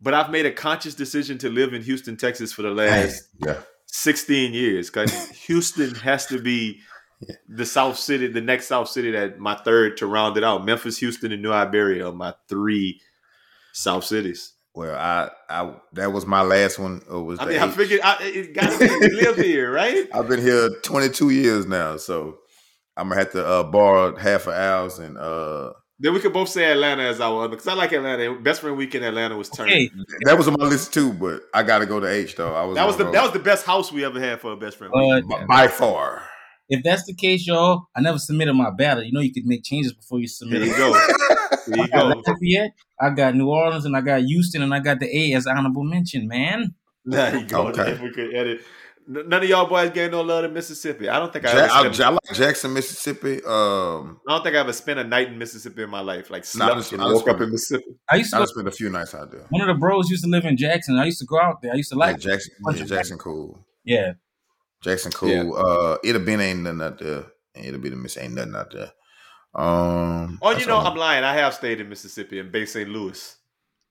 But I've made a conscious decision to live in Houston, Texas for the last Yeah. 16 years because <laughs> Houston has to be the South City, the next South City that my third to round it out. Memphis, Houston, and New Iberia are my three South cities. Well, I, I that was my last one. It was I mean, I figured I, it got to live here, right? <laughs> I've been here 22 years now, so I'm gonna have to uh, borrow half an hours and uh, Then we could both say Atlanta as our other because I like Atlanta. Best friend week in Atlanta was turned. okay. that was on my list too. But I got to go to H though. I was That was the gonna that was the best house we ever had for a best friend week. But by, by far. if that's the case, y'all, I never submitted my ballot. You know, you could make changes before you submit There you it. go. <laughs> There you I got go. Lafayette, I got New Orleans, and I got Houston, and I got the A as honorable mention. Man, There you go. Okay. If we could edit. N- None of y'all boys gave no love to Mississippi. I don't think I Ja- ever I, spent, I like Jackson, Mississippi. Um, I don't think I ever spent a night in Mississippi in my life. Like Nah, I slept just- and I woke up in Mississippi. I used to I go. just spent a few nights out there. One of the bros used to live in Jackson. I used to go out there. I used to Yeah, like. Jackson, yeah, Jackson, cool. Yeah, Jackson, cool. Yeah. Uh, it'll been ain't nothing out there. It'll be the miss ain't nothing out there. Um, Oh, you know, all. I'm lying. I have stayed in Mississippi in Bay St. Louis.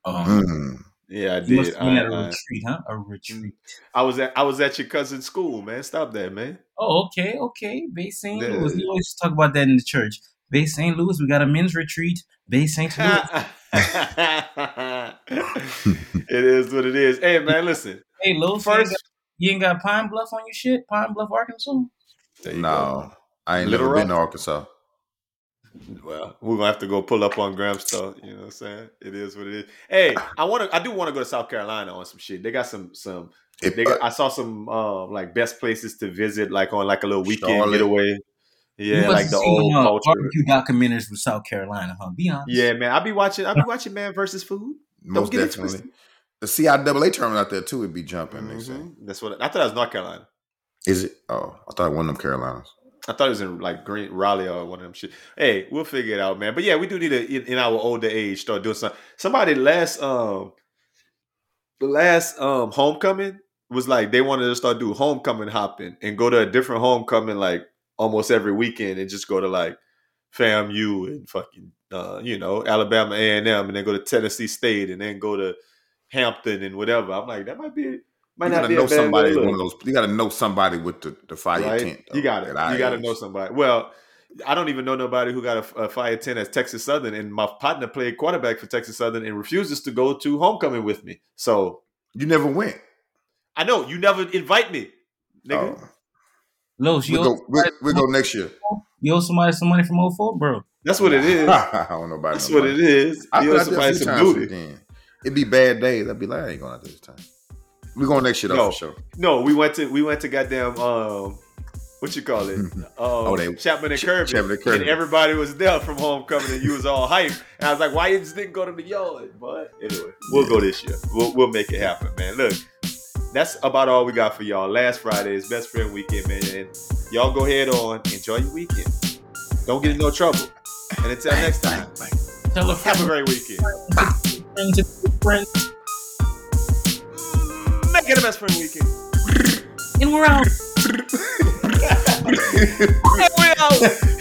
um, Mm. Yeah, I You must did. have been I, at a I- retreat, huh? A mm, retreat. I was at I was at your cousin's school, man. Stop that, man. Oh, okay, okay. Bay St. Yeah. Louis. We always talk about that in the church. Bay St. Louis, we got a men's retreat. Bay St. Louis. <laughs> it is what it is. Hey, man, listen. hey, Los, First, you ain't got Pine Bluff on your shit? Pine Bluff, Arkansas? There you No, I ain't Little never been to Arkansas. Go. Well, we're gonna have to go pull up on Graham stuff. You know what I'm saying? It is what it is. Hey, I want to. I do want to go to South Carolina on some shit. They got some some. If, They got, I saw some um like best places to visit, like on like a little weekend Charlotte. getaway. Yeah, like the old them, uh, culture. barbecue documentaries from South Carolina, huh? Be honest. Yeah, man. I'll be watching. I'll be watching Man versus Food. most get it definitely. twisted. The CIAA tournament out there too would be jumping. They say. Mhm. That's what I thought. It was North Carolina. Is it? Oh, I thought one of them Carolinas. I thought it was in like Green Raleigh or one of them shit. Hey, we'll figure it out, man. But yeah, we do need to in, in our older age start doing something. Somebody last um the last um homecoming was like they wanted to start do homecoming hopping and go to a different homecoming like almost every weekend and just go to like FAMU and fucking uh, you know, Alabama A and M and then go to Tennessee State and then go to Hampton and whatever. I'm like, that might be might you not gotta a know bad somebody. One of those. You gotta know somebody with the, the fire right? tent. though, you got it. You got to know somebody. Well, I don't even know nobody who got a, a fire tent as Texas Southern, and my partner played quarterback for Texas Southern and refuses to go to homecoming with me. So You never went. I know you never invite me, nigga. Oh. Los, We you, go. owe, We we go next year. you owe somebody some money from 04, bro. That's what it <laughs> is. I don't know about that. That's no what money. it is. I You put owe out somebody some times booty. Then. It'd be bad days. I'd be like, I ain't going out there this time. We going next year though No. for sure. No, we went to we went to goddamn um, what you call it? Um, Oh, they- Chapman and Ch- Kirby. Chapman and Kirby. And everybody was there from homecoming, and you was all hype. And I was like, why you just didn't go to the yard? But anyway, we'll go this year. We'll we'll make it happen, man. Look, that's about all we got for y'all. Last Friday is best friend weekend, man. And y'all go ahead on enjoy your weekend. Don't get in no trouble. And until next time, Tell a have a great weekend. Friend to friend, Make it a best friend weekend. and we're out. <laughs> And we out.